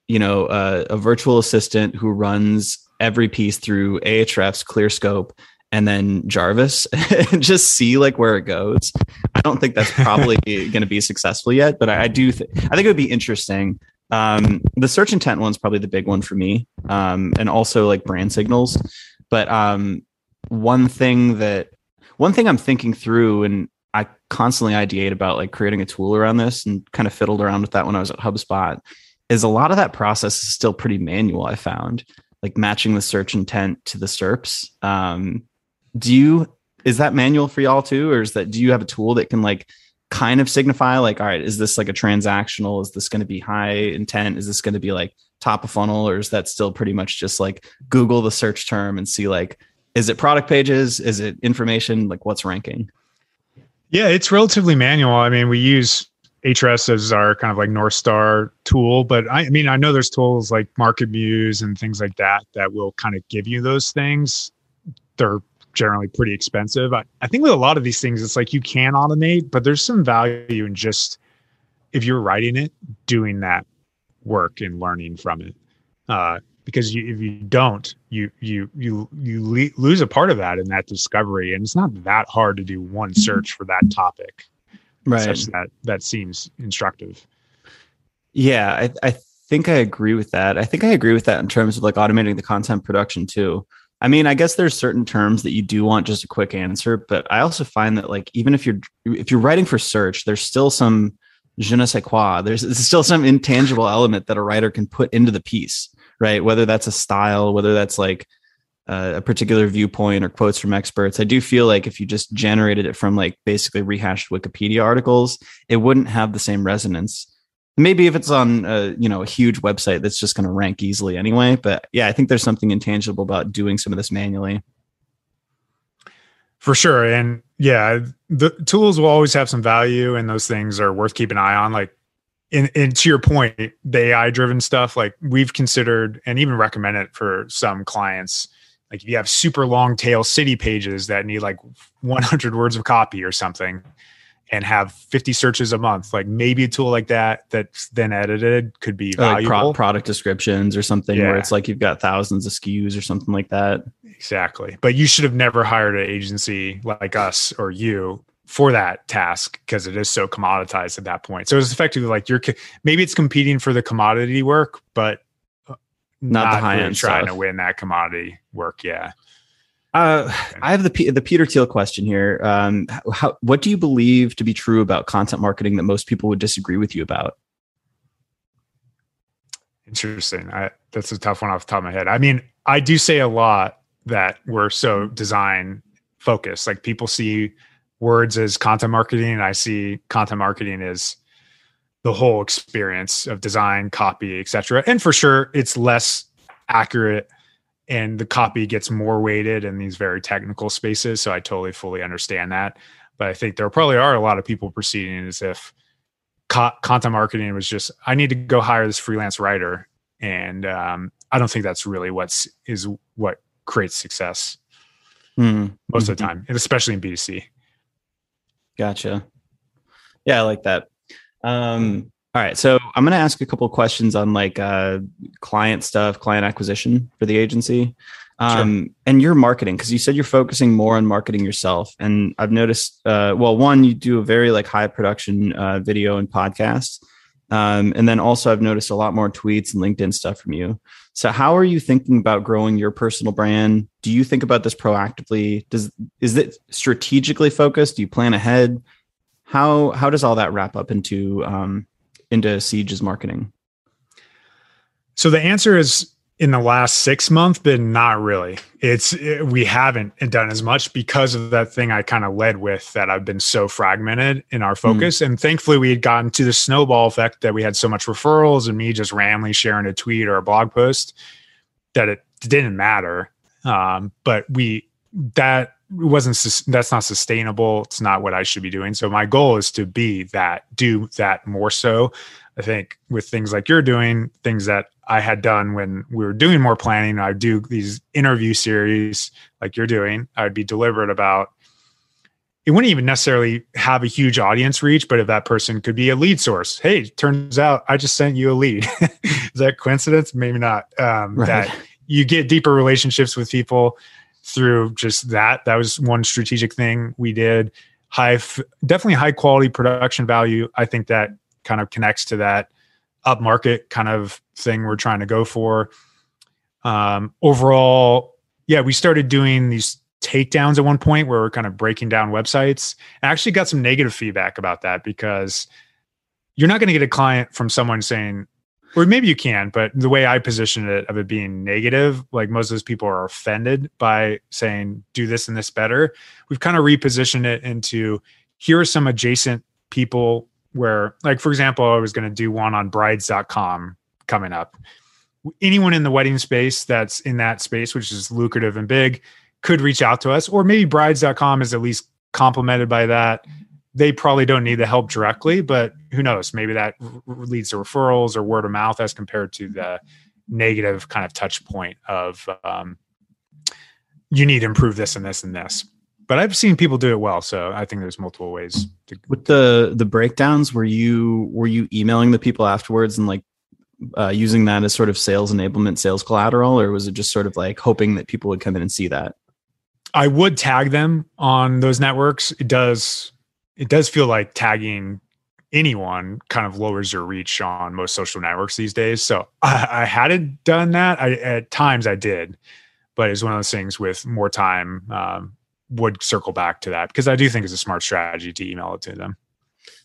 you know uh, a virtual assistant who runs every piece through Ahrefs ClearScope and then Jarvis <laughs> and just see like where it goes. I don't think that's probably <laughs> going to be successful yet, but I, I do. Th- I think it would be interesting. Um, the search intent one's probably the big one for me, um, and also like brand signals. But um, one thing that one thing I'm thinking through, and I constantly ideate about like creating a tool around this, and kind of fiddled around with that when I was at HubSpot. Is a lot of that process is still pretty manual. I found like matching the search intent to the SERPs. Um, do you is that manual for y'all too, or is that do you have a tool that can like kind of signify like, all right, is this like a transactional? Is this going to be high intent? Is this going to be like top of funnel, or is that still pretty much just like Google the search term and see like is it product pages? Is it information? Like what's ranking? Yeah, it's relatively manual. I mean, we use Ahrefs as our kind of like North Star tool. But I, I, mean, I know there's tools like MarketMuse and things like that that will kind of give you those things. They're generally pretty expensive. I, I think with a lot of these things, it's like you can automate, but there's some value in just if you're writing it, doing that work and learning from it. Uh, because you, if you don't, you you you you le- lose a part of that in that discovery, and it's not that hard to do one mm-hmm. search for that topic right. such that that seems instructive. Yeah I, I think i agree with that. I think i agree with that in terms of like automating the content production too. I mean i guess there's certain terms that you do want just a quick answer but i also find that like even if you're if you're writing for search there's still some je ne sais quoi there's, there's still some intangible element that a writer can put into the piece right whether that's a style whether that's like uh, a particular viewpoint or quotes from experts. I do feel like if you just generated it from like basically rehashed Wikipedia articles, it wouldn't have the same resonance. Maybe if it's on a, you know a huge website that's just going to rank easily anyway. But yeah, I think there's something intangible about doing some of this manually. For sure, and yeah, the tools will always have some value, and those things are worth keeping an eye on. Like and, and to your point, the AI driven stuff, like we've considered and even recommend it for some clients like if you have super long tail city pages that need like 100 words of copy or something and have 50 searches a month like maybe a tool like that that's then edited could be valuable. Like pro- product descriptions or something yeah. where it's like you've got thousands of SKUs or something like that exactly but you should have never hired an agency like us or you for that task because it is so commoditized at that point so it's effectively like you're maybe it's competing for the commodity work but not, not the high end trying stuff. to win that commodity work. Yeah. Uh, I have the the Peter Thiel question here. Um, how, what do you believe to be true about content marketing that most people would disagree with you about? Interesting. I, that's a tough one off the top of my head. I mean, I do say a lot that we're so design focused. Like people see words as content marketing, and I see content marketing as the whole experience of design, copy, etc. And for sure, it's less accurate and the copy gets more weighted in these very technical spaces. So I totally fully understand that. But I think there probably are a lot of people proceeding as if co- content marketing was just, I need to go hire this freelance writer. And um, I don't think that's really what's is what creates success mm-hmm. most of the mm-hmm. time, and especially in B2C. Gotcha. Yeah, I like that. Um, all right, so I'm going to ask a couple questions on like uh, client stuff, client acquisition for the agency, um, sure. and your marketing because you said you're focusing more on marketing yourself. And I've noticed, uh, well, one, you do a very like high production uh, video and podcast, um, and then also I've noticed a lot more tweets and LinkedIn stuff from you. So how are you thinking about growing your personal brand? Do you think about this proactively? Does is it strategically focused? Do you plan ahead? How how does all that wrap up into um, into Siege's marketing? So the answer is in the last six months, but not really. It's it, we haven't done as much because of that thing I kind of led with that I've been so fragmented in our hmm. focus. Mm. And thankfully, we had gotten to the snowball effect that we had so much referrals and me just randomly sharing a tweet or a blog post that it didn't matter. Um, but we that wasn't that's not sustainable it's not what i should be doing so my goal is to be that do that more so i think with things like you're doing things that i had done when we were doing more planning i'd do these interview series like you're doing i'd be deliberate about it wouldn't even necessarily have a huge audience reach but if that person could be a lead source hey turns out i just sent you a lead <laughs> is that coincidence maybe not um, right. that you get deeper relationships with people through just that. That was one strategic thing we did. High, definitely high quality production value. I think that kind of connects to that up market kind of thing we're trying to go for. Um, overall, yeah, we started doing these takedowns at one point where we're kind of breaking down websites. I actually got some negative feedback about that because you're not going to get a client from someone saying, or maybe you can, but the way I position it of it being negative, like most of those people are offended by saying, do this and this better. We've kind of repositioned it into here are some adjacent people where, like, for example, I was going to do one on brides.com coming up. Anyone in the wedding space that's in that space, which is lucrative and big, could reach out to us, or maybe brides.com is at least complemented by that they probably don't need the help directly, but who knows? Maybe that r- leads to referrals or word of mouth as compared to the negative kind of touch point of um, you need to improve this and this and this. But I've seen people do it well, so I think there's multiple ways. To- With the the breakdowns, were you were you emailing the people afterwards and like uh, using that as sort of sales enablement, sales collateral, or was it just sort of like hoping that people would come in and see that? I would tag them on those networks. It does it does feel like tagging anyone kind of lowers your reach on most social networks these days. So I, I hadn't done that. I, at times I did, but it's one of those things with more time um, would circle back to that because I do think it's a smart strategy to email it to them.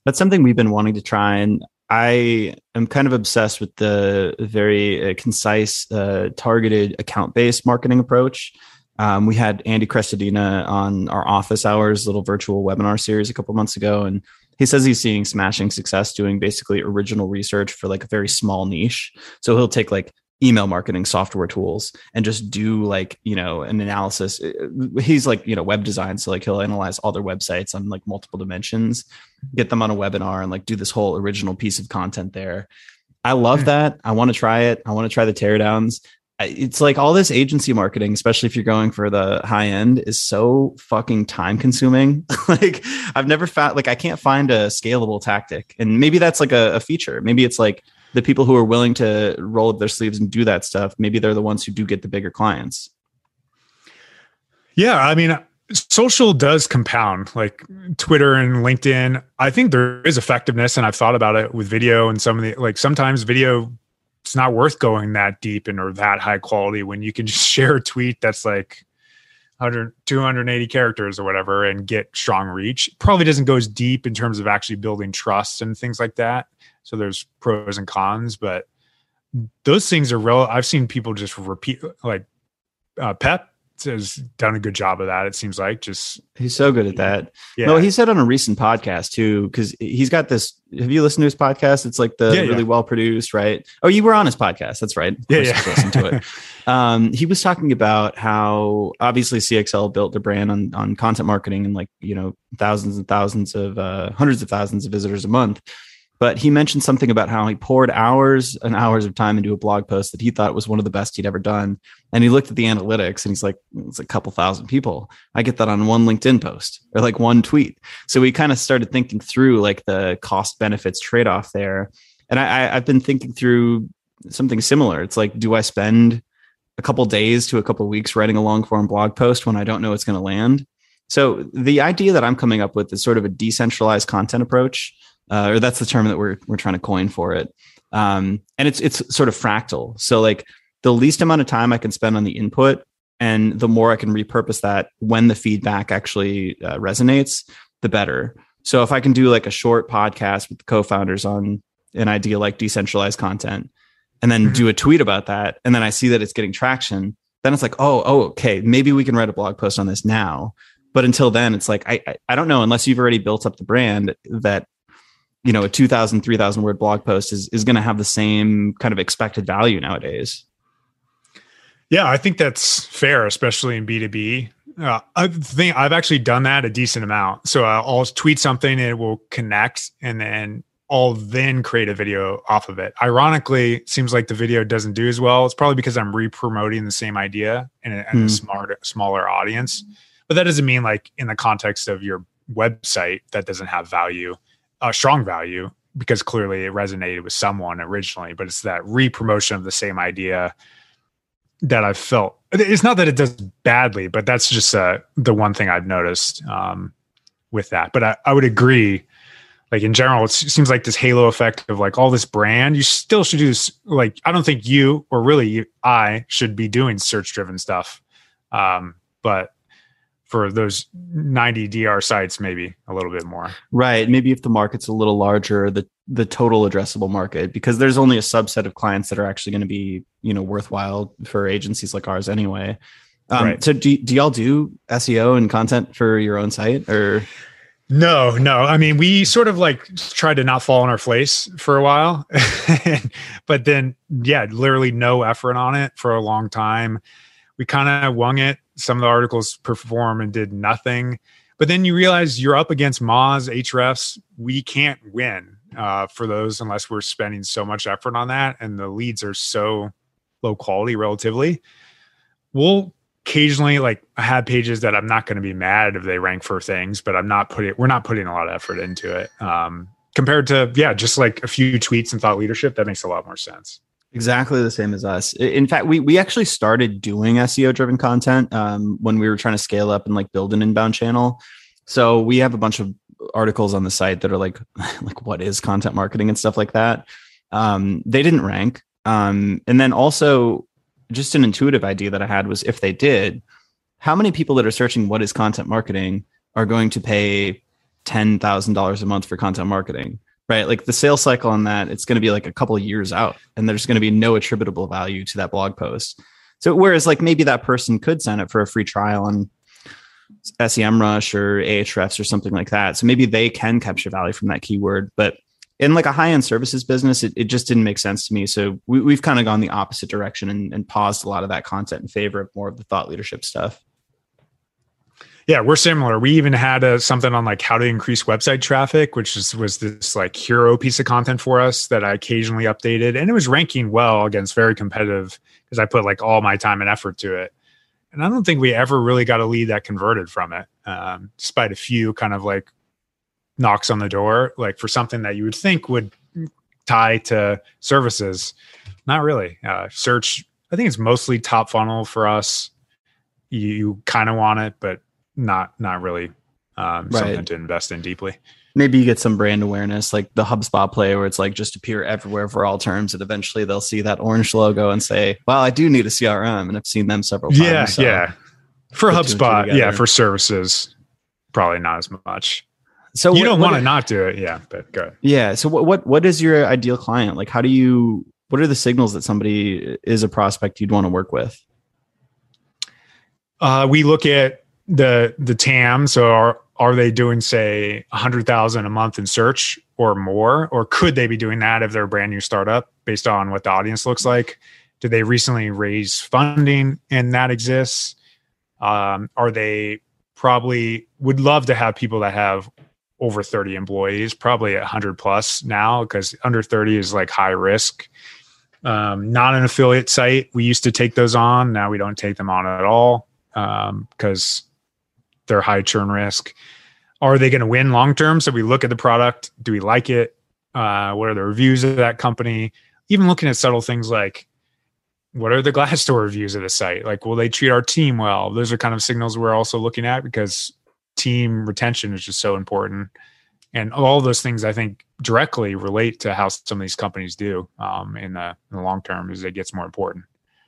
That's something we've been wanting to try, and I am kind of obsessed with the very uh, concise, uh, targeted, account-based marketing approach. Um, we had Andy Crestodina on our office hours little virtual webinar series a couple months ago, and he says he's seeing smashing success doing basically original research for like a very small niche. So he'll take like email marketing software tools and just do like you know an analysis he's like you know web design so like he'll analyze all their websites on like multiple dimensions get them on a webinar and like do this whole original piece of content there i love hmm. that i want to try it i want to try the teardowns it's like all this agency marketing, especially if you're going for the high end, is so fucking time consuming. <laughs> like I've never found like I can't find a scalable tactic. And maybe that's like a, a, feature. Maybe it's like the people who are willing to roll up their sleeves and do that stuff, maybe they're the ones who do get the bigger clients. Yeah. I mean, social does compound like Twitter and LinkedIn. I think there is effectiveness, and I've thought about it with video and some of the like sometimes video it's not worth going that deep and or that high quality when you can just <laughs> share a tweet that's like 100 280 characters or whatever and get strong reach. Probably doesn't go as deep in terms of actually building trust and things like that. So there's pros and cons but those things are real i've seen people just repeat like uh, Peep has done a good job of that. It seems like just he's so good at that. Yeah. No, he said on a recent podcast too, because he's got this. Have you listened to his podcast? It's like the yeah, really yeah. well produced, right? Oh, you were on his podcast. That's right. Of yeah, yeah. Listen to it. <laughs> um, he was talking about how obviously CXL built their brand on on content marketing and like you know thousands and thousands of uh, hundreds of thousands of visitors a month but he mentioned something about how he poured hours and hours of time into a blog post that he thought was one of the best he'd ever done. And he looked at the analytics and he's like, it's a couple thousand people. I get that on one LinkedIn post or like one tweet. So we kind of started thinking through like the cost benefits trade off there. And I, I've been thinking through something similar. It's like, do I spend a couple days to a couple weeks writing a long form blog post when I don't know it's going to land? So the idea that I'm coming up with is sort of a decentralized content approach uh, or that's the term that we're we're trying to coin for it. Um, and it's it's sort of fractal. So like the least amount of time I can spend on the input, and the more I can repurpose that when the feedback actually uh, resonates, the better. So if I can do like a short podcast with the co-founders on an idea like decentralized content, and then mm-hmm. do a tweet about that, and then I see that it's getting traction, then it's like, oh, oh, okay, maybe we can write a blog post on this now. But until then, it's like I I don't know unless you've already built up the brand that you know a 2000 3000 word blog post is is going to have the same kind of expected value nowadays yeah i think that's fair especially in b2b Uh, I think I've actually done that a decent amount. So uh, I'll tweet something and it will connect, and then I'll then create a video off of it. Ironically, it seems like the video doesn't do as well. It's probably because I'm re-promoting the same idea in a, mm. a smarter, smaller audience. But that doesn't mean like in the context of your website that doesn't have value, uh, strong value, because clearly it resonated with someone originally. But it's that re-promotion of the same idea that I've felt. It's not that it does badly, but that's just uh, the one thing I've noticed um, with that. But I, I would agree like in general, it seems like this halo effect of like all this brand. You still should do this. Like, I don't think you or really you, I should be doing search driven stuff. Um, but for those 90 DR sites, maybe a little bit more. Right. Maybe if the market's a little larger, the the total addressable market, because there's only a subset of clients that are actually going to be, you know, worthwhile for agencies like ours anyway. Um, right. So do, do y'all do SEO and content for your own site or? No, no. I mean, we sort of like tried to not fall on our face for a while, <laughs> but then, yeah, literally no effort on it for a long time. We kind of wung it. Some of the articles perform and did nothing. But then you realize you're up against Moz, Ahrefs. We can't win uh, for those unless we're spending so much effort on that. And the leads are so low quality relatively. We'll occasionally like I have pages that I'm not going to be mad if they rank for things, but I'm not putting we're not putting a lot of effort into it. Um, compared to yeah, just like a few tweets and thought leadership, that makes a lot more sense. Exactly the same as us. In fact, we we actually started doing SEO driven content um, when we were trying to scale up and like build an inbound channel. So we have a bunch of articles on the site that are like <laughs> like what is content marketing and stuff like that. Um, they didn't rank. Um, and then also just an intuitive idea that I had was if they did, how many people that are searching what is content marketing are going to pay $10,000 a month for content marketing? Right. Like the sales cycle on that, it's going to be like a couple of years out and there's going to be no attributable value to that blog post. So, whereas like maybe that person could sign up for a free trial on SEMrush or Ahrefs or something like that. So maybe they can capture value from that keyword, but in like a high end services business, it, it just didn't make sense to me. So we, have kind of gone the opposite direction and, and paused a lot of that content in favor of more of the thought leadership stuff. Yeah, we're similar. We even had a, something on like how to increase website traffic, which is, was this like hero piece of content for us that I occasionally updated, and it was ranking well against very competitive because I put like all my time and effort to it. And I don't think we ever really got a lead that converted from it, um, despite a few kind of like knocks on the door, like for something that you would think would tie to services. Not really. Uh, search, I think it's mostly top funnel for us. You, you kind of want it, but not not really um, right. something to invest in deeply. Maybe you get some brand awareness, like the HubSpot play, where it's like just appear everywhere for all terms, and eventually they'll see that orange logo and say, "Well, I do need a CRM," and I've seen them several times. Yeah, so yeah. For HubSpot, yeah. For services, probably not as much. So you what, don't want to not do it, yeah. But go ahead. Yeah. So what what what is your ideal client? Like, how do you? What are the signals that somebody is a prospect you'd want to work with? Uh, we look at the the TAM. So are are they doing say a hundred thousand a month in search or more, or could they be doing that if they're a brand new startup based on what the audience looks like? Did they recently raise funding and that exists? Um, are they probably would love to have people that have over 30 employees, probably 100 plus now because under 30 is like high risk. Um, not an affiliate site. We used to take those on. Now we don't take them on at all because um, they're high churn risk. Are they going to win long term? So we look at the product. Do we like it? Uh, what are the reviews of that company? Even looking at subtle things like what are the <laughs> Glassdoor reviews of the site? Like, will they treat our team well? Those are kind of signals we're also looking at because team retention is just so important and all those things i think directly relate to how some of these companies do um, in, the, in the long term as it gets more important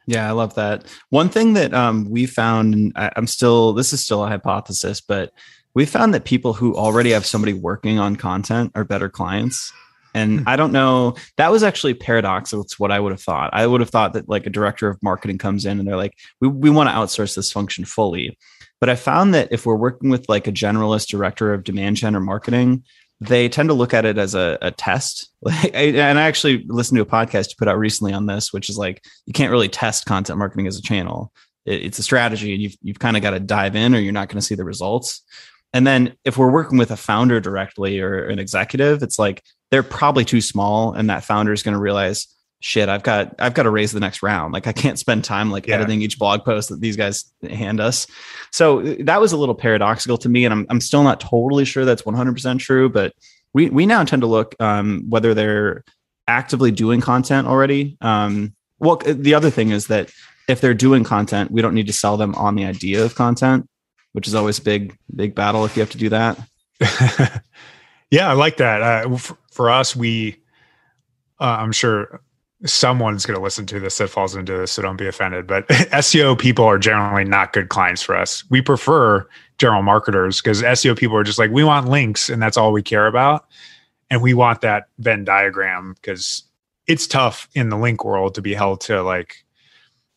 yeah i love that one thing that um, we found and I, i'm still this is still a hypothesis but we found that people who already have somebody working on content are better clients and hmm. I don't know, that was actually paradoxical. It's what I would have thought. I would have thought that like a director of marketing comes in and they're like, we, we want to outsource this function fully. But I found that if we're working with like a generalist director of demand gen or marketing, they tend to look at it as a, a test. <laughs> and I actually listened to a podcast you put out recently on this, which is like you can't really test content marketing as a channel. it, it's a strategy and you've, you've kind of got to dive in or you're not going to see the results. And then if we're working with a founder directly or an executive, it's like they're probably too small and that founder is going to realize, shit, I've got I've got to raise the next round. Like I can't spend time like yeah. editing each blog post that these guys hand us. So uh, that was a little paradoxical to me and I'm I'm still not totally sure that's 100% true, but we we now tend to look um, whether they're actively doing content already. Um, well, the other thing is that if they're doing content, we don't need to sell them on the idea of content, which is always big big battle if you have to do that. <laughs> yeah, I like that. Uh, for, for, us, we uh, I'm sure someone's going to listen to this that falls into this, so don't be offended. But <laughs> SEO people are generally not good clients for us. We prefer general marketers because SEO people are just like, we want links and that's all we care about. And we want that Venn diagram because it's tough in the link world to be held to like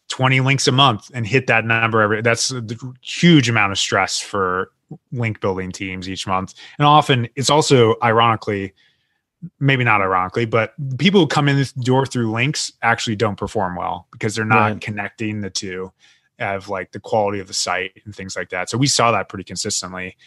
20 links a month and hit that number every that's a huge amount of stress for link building teams each month. And often it's also ironically maybe not ironically, but people who come in the door through links actually don't perform well because they're not right. connecting the two of like the quality of the site and things like that. So we saw that pretty consistently.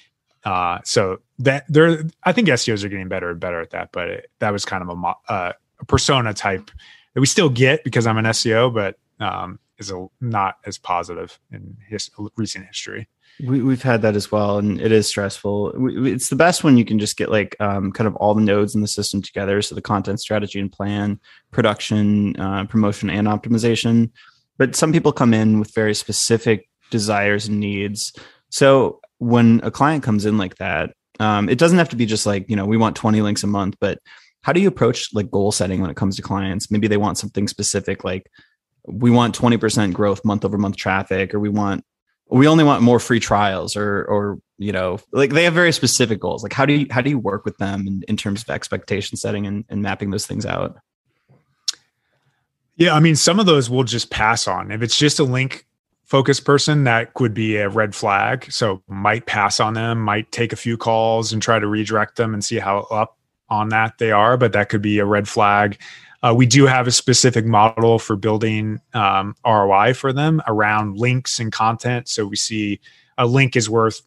Uh, so that there, I think SEOs are getting better and better at that, but it, that was kind of a, uh, a persona type that we still get because I'm an SEO, but um, is a, not as positive in his recent history. We, we've had that as well, and it is stressful. We, it's the best when you can just get like um, kind of all the nodes in the system together. So the content strategy and plan, production, uh, promotion, and optimization. But some people come in with very specific desires and needs. So when a client comes in like that, um, it doesn't have to be just like you know we want 20 links a month, but how do you approach like goal setting when it comes to clients? Maybe they want something specific, like we want 20% growth month over month traffic, or we want we only want more free trials or or you know like they have very specific goals. Like how do you how do you work with them in, in terms of expectation setting and, and mapping those things out? Yeah i mean some of those we'll just pass on. If it's just a link focused person that could be a red flag. So might pass on them might take a few calls and try to redirect them and see how up on that they are but that could be a red flag uh, we do have a specific model for building um, ROI for them around links and content. So we see a link is worth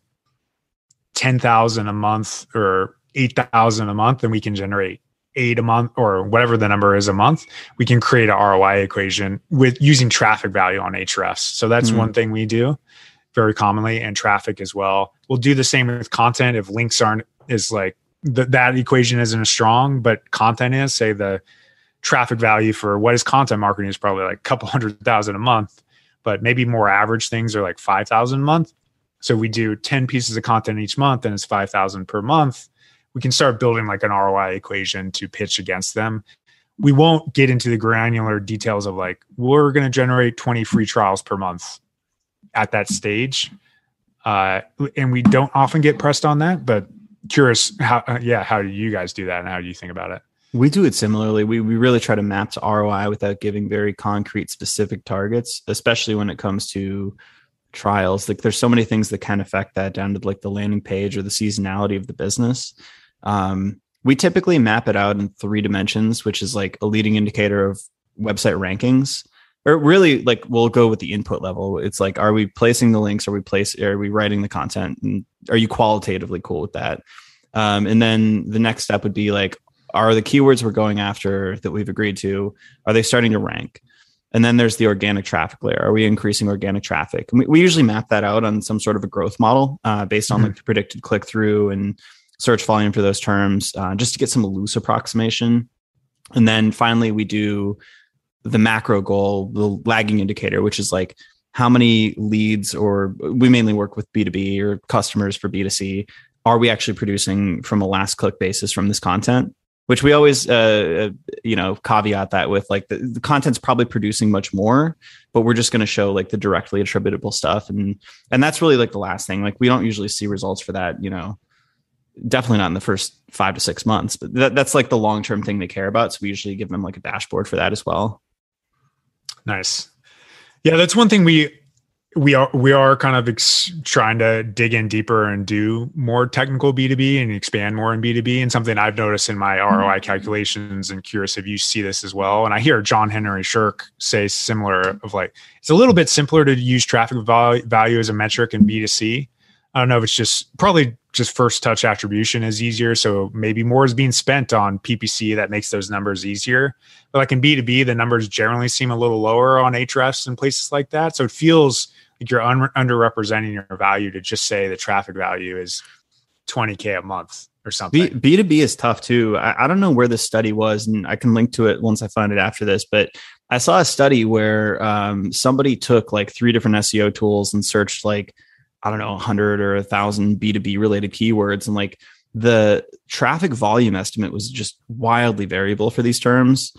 ten thousand a month or eight thousand a month, and we can generate eight a month or whatever the number is a month. We can create a ROI equation with using traffic value on Ahrefs. So that's mm one thing we do very commonly, and traffic as well. We'll do the same with content if links aren't is like th- that equation isn't as strong, but content is. Say the traffic value for what is content marketing is probably like a couple hundred thousand a month, but maybe more average things are like 5,000 a month. So we do 10 pieces of content each month and it's 5,000 per month. We can start building like an ROI equation to pitch against them. We won't get into the granular details of like, we're going to generate 20 free trials per month at that stage. Uh, and we don't often get pressed on that, but curious how, uh, yeah, how do you guys do that and how do you think about it? We do it similarly. We we really try to map to ROI without giving very concrete specific targets, especially when it comes to trials. Like there's so many things that can affect that down to like the landing page or the seasonality of the business. Um, we typically map it out in three dimensions, which is like a leading indicator of website rankings. Or really like we'll go with the input level. It's like, are we placing the links? Are we place are we writing the content? And are you qualitatively cool with that? Um, and then the next step would be like, are the keywords we're going after that we've agreed to are they starting to rank? And then there's the organic traffic layer. Are we increasing organic traffic? We, we, usually map that out on some sort of a growth model uh, based on mm-hmm. like the predicted click through and search volume for those terms uh, just to get some loose approximation. And then finally we do the macro goal the lagging indicator which is like how many leads or we mainly work with b2b or customers for b2c are we actually producing from a last click basis from this content which we always uh, uh, you know caveat that with like the, the content's probably producing much more but we're just going to show like the directly attributable stuff. And and that's really like the last thing. Like we don't usually see results for that you know definitely not in the first five to six months but that, that's like the long term thing they care about. So we usually give them like a dashboard for that as well. Nice. Yeah that's one thing we we are we are kind of ex- trying to dig in deeper and do more technical B2B and expand more in B2B. And something I've noticed in my ROI mm-hmm. calculations and curious if you see this as well. And I hear John-Henry Scherck say similar of like it's a little bit simpler to use traffic value as a metric in B2C. I don't know if it's just probably just first touch attribution is easier. So maybe more is being spent on PPC that makes those numbers easier. But like in B2B, the numbers generally seem a little lower on Ahrefs and places like that. So it feels you're un- underrepresenting your value to just say the traffic value is 20k a month or something. B two B is tough too. I, I, don't know where this study was, and I can link to it once I find it after this. But I saw a study where um, somebody took like three different SEO tools and searched like I don't know, hundred or a thousand B two B related keywords, and like the traffic volume estimate was just wildly variable for these terms.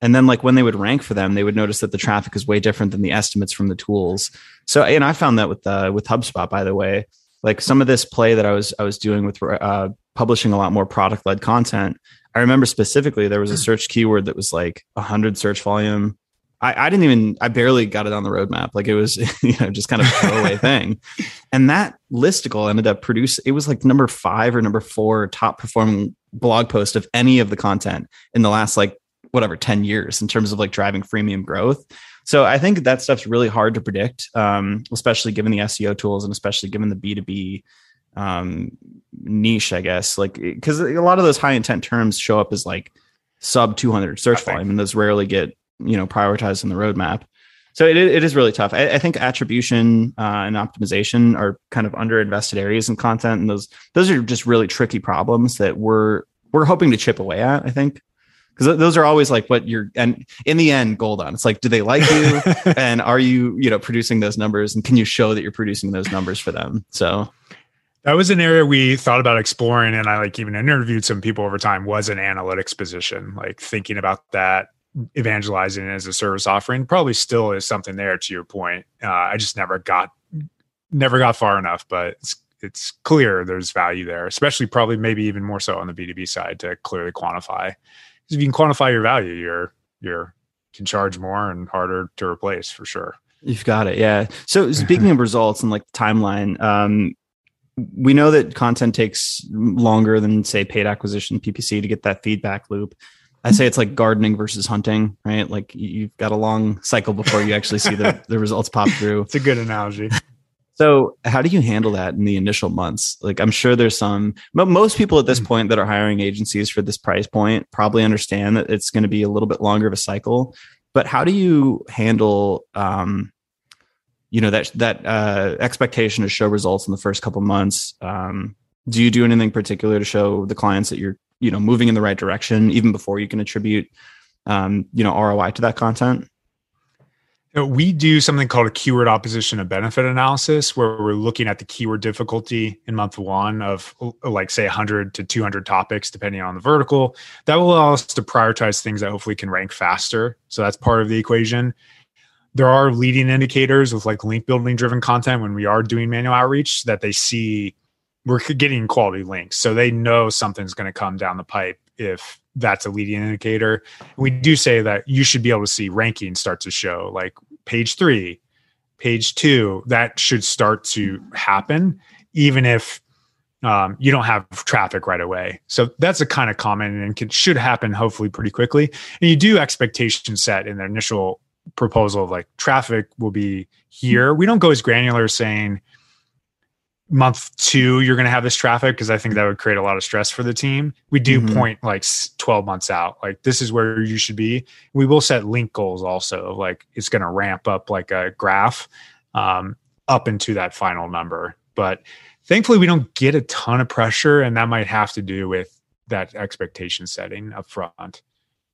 And then like when they would rank for them, they would notice that the traffic is way different than the estimates from the tools. So, and I found that with uh, with HubSpot, by the way, like some of this play that I was I was doing with uh, publishing a lot more product led content. I remember specifically there was a search keyword that was like hundred search volume. I, I didn't even I barely got it on the roadmap. Like it was <laughs> you know just kind of a throwaway <laughs> thing. And that listicle ended up producing it was like number five or number four top performing blog post of any of the content in the last like whatever 10 years in terms of like driving freemium growth so i think that stuff's really hard to predict um, especially given the seo tools and especially given the b2b um, niche i guess. Like because a lot of those high intent terms show up as like sub 200 search volume and those rarely get you know prioritized in the roadmap. So it, it is really tough. I, I think attribution uh, and optimization are kind of underinvested areas in content and those those are just really tricky problems that we're we're hoping to chip away at i think because those are always like what you're and in the end gold on. It's like do they like you? <laughs> And are you you know producing those numbers? And can you show that you're producing those numbers for them? So. That was an area we thought about exploring and i like even interviewed some people over time was an analytics position like thinking about that evangelizing as a service offering probably still is something there to your point. Uh, i just never got never got far enough but it's it's clear there's value there especially probably maybe even more so on the b2b side to clearly quantify if you can quantify your value, you're you're can charge more and harder to replace for sure. You've got it. Yeah. So <laughs> speaking of results and like timeline, um, we know that content takes longer than say paid acquisition PPC to get that feedback loop. I say it's like gardening versus hunting, right? Like you've got a long cycle before you actually see the, <laughs> the results pop through. It's a good analogy. So, how do you handle that in the initial months? Like, I'm sure there's some, but most people at this hmm. point that are hiring agencies for this price point probably understand that it's going to be a little bit longer of a cycle. But how do you handle, um, you know, that that uh, expectation to show results in the first couple months? Um, do you do anything particular to show the clients that you're, you know, moving in the right direction even before you can attribute, um, you know, ROI to that content? We do something called a keyword opposition and benefit analysis, where we're looking at the keyword difficulty in month one of, uh, like, say, 100 to 200 topics, depending on the vertical. That will allow us to prioritize things that hopefully can rank faster. So that's part of the equation. There are leading indicators with like link building driven content when we are doing manual outreach that they see we're getting quality links. So they know something's going to come down the pipe if that's a leading indicator. We do say that you should be able to see rankings start to show like page three, page two, that should start to happen, even if um, you don't have traffic right away. So that's a kind of common and can, should happen hopefully pretty quickly. And you do expectation set in the initial proposal of like traffic will be here. We don't go as granular saying month two you're going to have this traffic because i think that would create a lot of stress for the team. We do mm-hmm. point like 12 months out. Like this is where you should be. We will set link goals also like it's going to ramp up like a graph um, up into that final number. But thankfully we don't get a ton of pressure and that might have to do with that expectation setting up front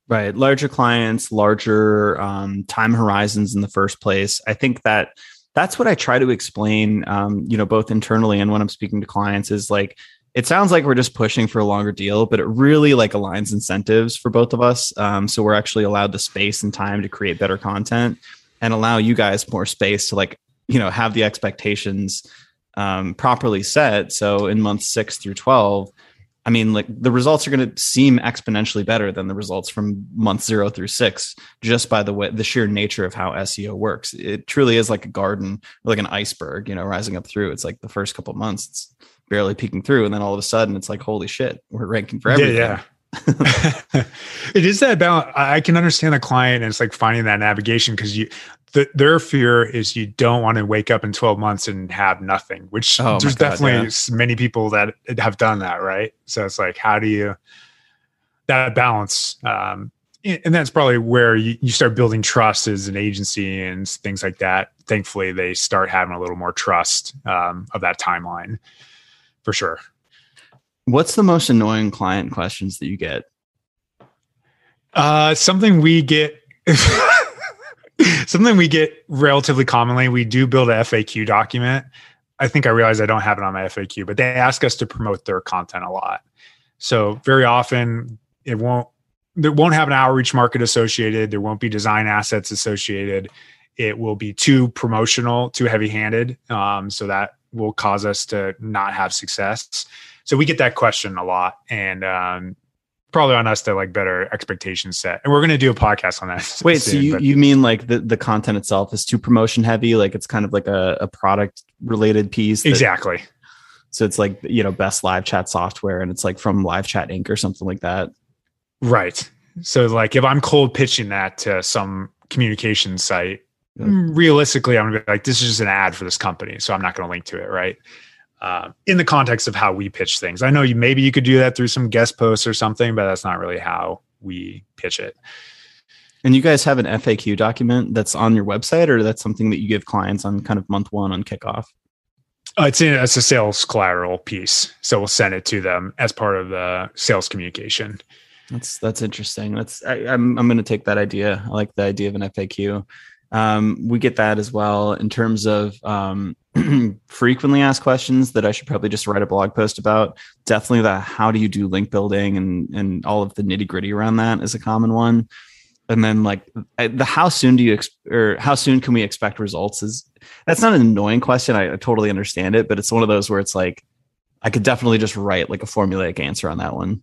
right. Larger clients larger um, time horizons in the first place. I think that that's what I try to explain, um, you know, both internally and when I'm speaking to clients is like, it sounds like we're just pushing for a longer deal, but it really like aligns incentives for both of us. Um, so we're actually allowed the space and time to create better content and allow you guys more space to like, you know, have the expectations um, properly set. So in month six through 12, I mean, like the results are going to seem exponentially better than the results from month zero through six, just by the way, the sheer nature of how SEO works. It truly is like a garden, like an iceberg, you know, rising up through. It's like the first couple months, it's barely peeking through, and then all of a sudden, it's like, holy shit, we're ranking for everything. Yeah, yeah. <laughs> it is that balance. I can understand the client, and it's like finding that navigation because you the, their fear is you don't want to wake up in 12 months and have nothing, which oh there's God, definitely yeah. many people that have done that, right? So it's like, how do you that balance? Um, and that's probably where you, you start building trust as an agency and things like that. Thankfully, they start having a little more trust um, of that timeline for sure. What's the most annoying client questions that you get? Uh, something we get. <laughs> <laughs> something we get relatively commonly. We do build a FAQ document. I think I realize I don't have it on my FAQ, but they ask us to promote their content a lot. So very often it won't there won't have an outreach market associated. There won't be design assets associated. It will be too promotional, too heavy handed. Um, so that will cause us to not have success. So we get that question a lot. And um, probably on us to like better expectations set. And we're going to do a podcast on that. <laughs> Wait, soon, so you, you mean like the, the content itself is too promotion heavy? Like it's kind of like a, a product related piece. That, exactly. So it's like, you know, best live chat software and it's like from live chat Inc. or something like that. Right. So like if I'm cold pitching that to some communication site, realistically, I'm gonna be like, this is just an ad for this company. So I'm not going to link to it. Right uh, in the context of how we pitch things. I know you maybe you could do that through some guest posts or something, but that's not really how we pitch it. And you guys have an FAQ document that's on your website, or that's something that you give clients on kind of month one on kickoff? Uh, it's in it's a sales collateral piece, so we'll send it to them as part of the sales communication. That's that's interesting. That's I, I'm I'm going to take that idea. I like the idea of an FAQ. Um, we get that as well in terms of um, <clears throat> frequently asked questions that I should probably just write a blog post about. Definitely the how do you do link building and and all of the nitty gritty around that is a common one. And then like the how soon do you ex- or how soon can we expect results is that's not an annoying question. I, I totally understand it, but it's one of those where it's like I could definitely just write like a formulaic answer on that one.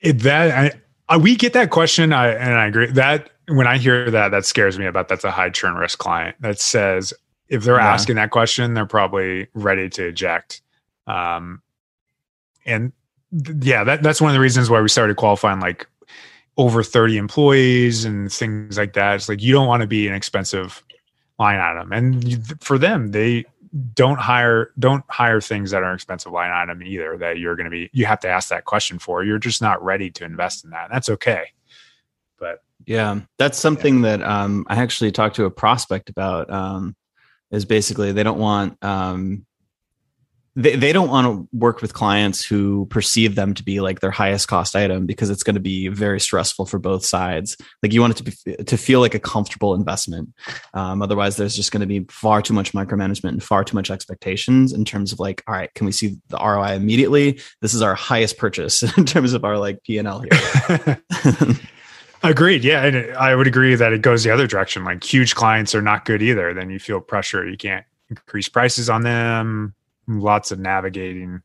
It, that I, we get that question, I and I agree that when I hear that, that scares me about that's a high churn risk client that says if they're yeah. asking that question, they're probably ready to eject. Um, and th- yeah, that, that's one of the reasons why we started qualifying like over 30 employees and things like that. It's like you don't want to be an expensive line item. And you, for them, they don't hire don't hire things that are expensive line item either that you're going to be you have to ask that question for. You're just not ready to invest in that. That's okay. Yeah, that's something yeah. that um, I actually talked to a prospect about. Um, is basically they don't want um, they, they don't want to work with clients who perceive them to be like their highest cost item because it's going to be very stressful for both sides like you want it to be to feel like a comfortable investment um, otherwise there's just going to be far too much micromanagement and far too much expectations in terms of like all right can we see the roi immediately this is our highest purchase <laughs> in terms of our like p&l here <laughs> Agreed. Yeah. And I would agree that it goes the other direction. Like huge clients are not good either. Then you feel pressure. You can't increase prices on them. Lots of navigating.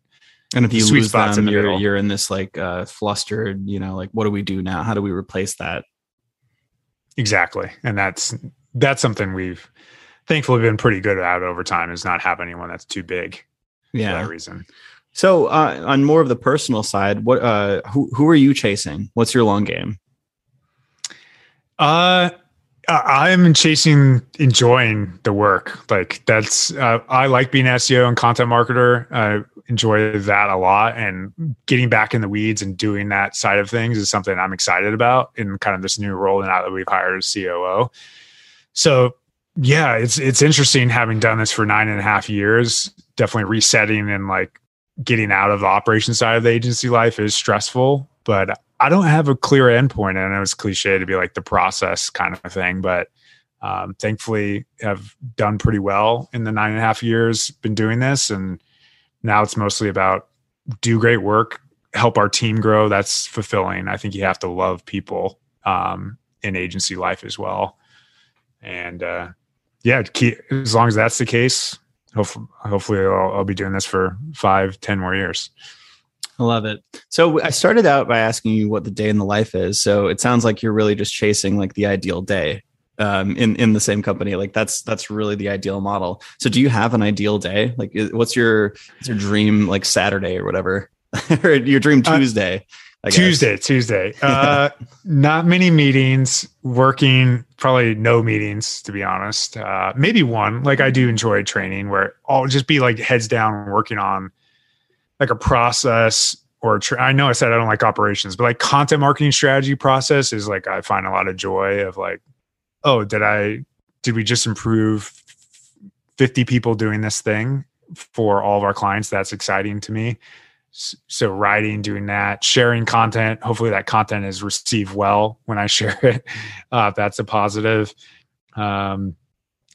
And if you lose them, in you're, you're in this like uh, flustered, you know, like what do we do now? How do we replace that? Exactly. And that's, that's something we've thankfully been pretty good at over time is not have anyone that's too big yeah. for that reason. So uh, on more of the personal side, what, uh, who, who are you chasing? What's your long game? Uh, I'm chasing enjoying the work. Like that's uh, I like being SEO and content marketer. I enjoy that a lot, and getting back in the weeds and doing that side of things is something I'm excited about in kind of this new role. And Now that we've hired a COO, so yeah, it's it's interesting having done this for nine and a half years. Definitely resetting and like getting out of the operation side of the agency life is stressful, but I don't have a clear endpoint. And it was cliche to be like the process kind of thing, but um, thankfully have done pretty well in the nine and a half years been doing this. And now it's mostly about do great work, help our team grow. That's fulfilling. I think you have to love people um, in agency life as well. And uh, yeah, keep, as long as that's the case, hopefully, hopefully I'll, I'll be doing this for five, ten more years. I love it. So I started out by asking you what the day in the life is. So it sounds like you're really just chasing like the ideal day um, in in the same company. Like that's that's really the ideal model. So do you have an ideal day? Like what's your what's your dream like Saturday or whatever, <laughs> or your dream uh, Tuesday? Uh, Tuesday, Tuesday. Uh, <laughs> not many meetings. Working probably no meetings to be honest. Uh, maybe one. Like I do enjoy training where I'll just be like heads down working on like a process or tra- I know I said I don't like operations, but like content marketing strategy process is like I find a lot of joy of like, oh, did I did we just improve 50 people doing this thing for all of our clients? That's exciting to me. So writing, doing that, sharing content. Hopefully that content is received well when I <laughs> share it. Uh, that's a positive. Um,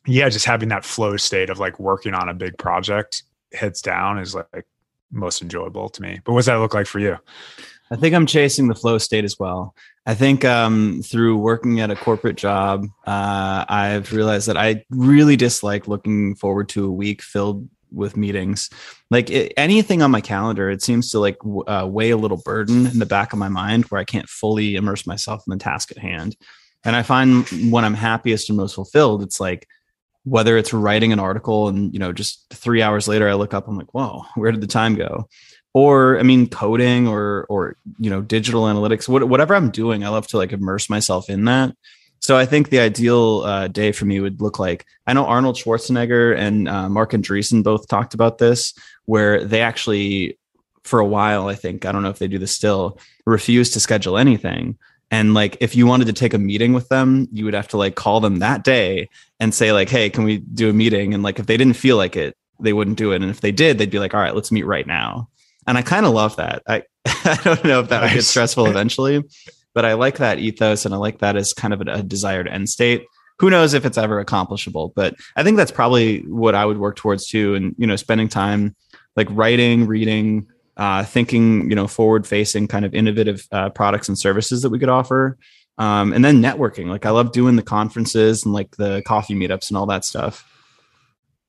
yeah, just having that flow state of like working on a big project heads down is like most enjoyable to me. But what's that look like for you? I think I'm chasing the flow state as well. I think um, through working at a corporate job, uh, I've realized that I really dislike looking forward to a week filled with meetings. Like it, anything on my calendar, it seems to like w- uh, weigh a little burden in the back of my mind where I can't fully immerse myself in the task at hand. And I find when I'm happiest and most fulfilled, it's like whether it's writing an article and you know just three hours later i look up i'm like whoa where did the time go? Or i mean coding or or you know digital analytics whatever i'm doing i love to like immerse myself in that. So i think the ideal uh, day for me would look like i know arnold schwarzenegger and uh, marc andreessen both talked about this where they actually for a while i think i don't know if they do this still refuse to schedule anything and like if you wanted to take a meeting with them you would have to like call them that day and say like hey can we do a meeting? And like if they didn't feel like it they wouldn't do it. And if they did they'd be like all right let's meet right now. And i kind of love that. I <laughs> i don't know if that nice. would get stressful <laughs> eventually but i like that ethos and i like that as kind of a, a desired end state. Who knows if it's ever accomplishable but i think that's probably what i would work towards too. And you know spending time like writing reading uh, thinking, you know, forward facing kind of innovative uh, products and services that we could offer. Um, and then networking. Like I love doing the conferences and like the coffee meetups and all that stuff.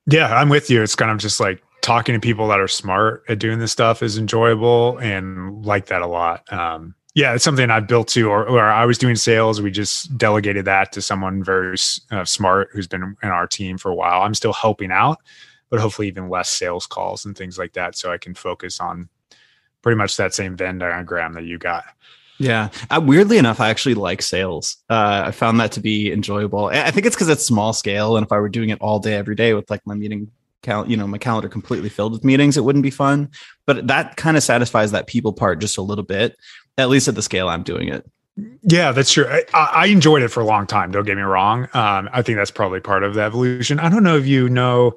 Yeah, I'm with you. It's kind of just like talking to people that are smart at doing this stuff is enjoyable and like that a lot. Um, yeah, it's something I've built to, or, or, I was doing sales. We just delegated that to someone very uh, smart who's been in our team for a while. I'm still helping out, but hopefully even less sales calls and things like that, so I can focus on pretty much that same Venn diagram that you got. Yeah. Uh, weirdly enough, I actually like sales. Uh, I found that to be enjoyable. I think it's because it's small scale. And if I were doing it all day, every day with like my meeting cal- you know, my calendar completely filled with meetings, it wouldn't be fun. But that kind of satisfies that people part just a little bit, at least at the scale I'm doing it. Yeah, that's true. I, I enjoyed it for a long time. Don't get me wrong. Um, I think that's probably part of the evolution. I don't know if you know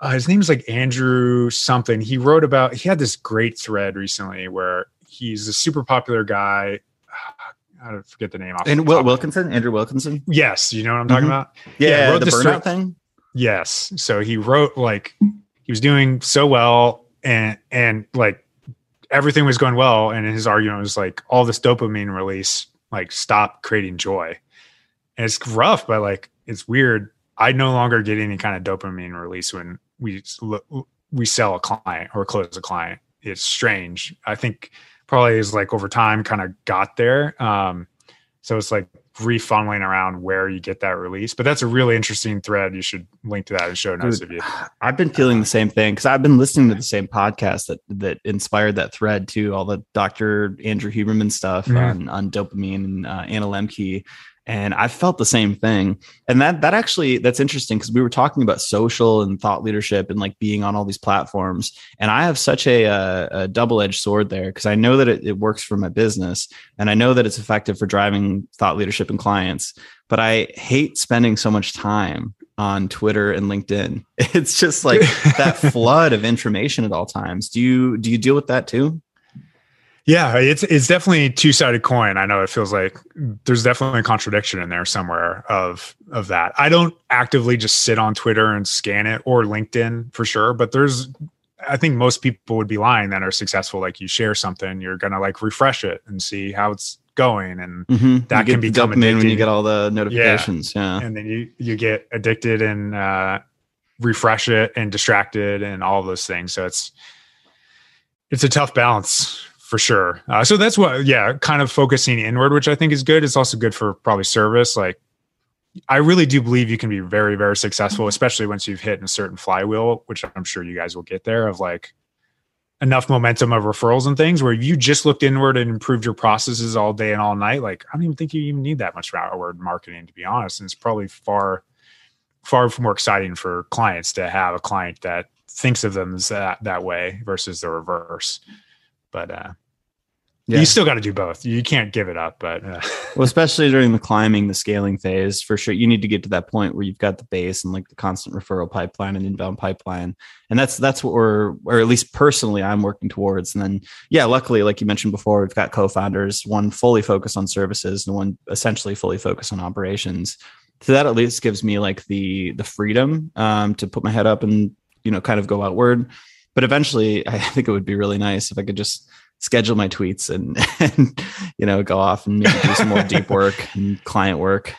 uh, his name is like Andrew something. He wrote about, he had this great thread recently where he's a super popular guy. <sighs> I don't forget the name. Off and Will Wilkinson, Andrew Wilkinson. Yes, you know what I'm talking mm-hmm. about. Yeah, yeah the burnout thing. Yes, so he wrote like he was doing so well, and and like everything was going well, and his argument was like all this dopamine release like stop creating joy, and it's rough, but like it's weird. I no longer get any kind of dopamine release when we we sell a client or close a client. It's strange. I think probably is like over time kind of got there. Um, so it's like refunneling around where you get that release. But that's a really interesting thread. You should link to that and show notes Dude, of you. <sighs> I've been feeling the same thing because I've been listening to the same podcast that that inspired that thread too. All the Dr. Andrew Huberman stuff mm-hmm. on on dopamine and uh, Anna Lembke and i felt the same thing. And that that actually that's interesting because we were talking about social and thought leadership and like being on all these platforms. And i have such a, a, a double-edged sword there because i know that it, it works for my business and i know that it's effective for driving thought leadership and clients but i hate spending so much time on twitter and linkedin. <laughs> It's just like that <laughs> flood of information at all times. Do you do you deal with that too yeah, it's it's definitely two sided coin. I know it feels like there's definitely a contradiction in there somewhere of of that. I don't actively just sit on Twitter and scan it or LinkedIn for sure, but there's I think most people would be lying that are successful. Like you share something, you're gonna like refresh it and see how it's going, and mm-hmm. that can become addicting when you get all the notifications. Yeah. yeah, and then you you get addicted and uh, refresh it and distracted and all those things. So it's it's a tough balance for sure. Uh, so that's what, yeah, kind of focusing inward, which I think is good. It's also good for probably service. Like, I really do believe you can be very, very successful, especially once you've hit a certain flywheel, which I'm sure you guys will get there of like enough momentum of referrals and things where you just looked inward and improved your processes all day and all night. Like, I don't even think you even need that much outward marketing, to be honest. And it's probably far, far more exciting for clients to have a client that thinks of them that, that way versus the reverse. But, uh, yeah. You still got to do both. You can't give it up, but uh. <laughs> well, especially during the climbing, the scaling phase, for sure, you need to get to that point where you've got the base and like the constant referral pipeline and inbound pipeline, and that's that's what we're, or at least personally, I'm working towards. And then, yeah, luckily, like you mentioned before, we've got co-founders, one fully focused on services, and one essentially fully focused on operations. So that at least gives me like the the freedom um, to put my head up and you know kind of go outward. But eventually, <laughs> I think it would be really nice if I could just schedule my tweets and, <laughs> and you know go off and do some more deep <laughs> work and client work.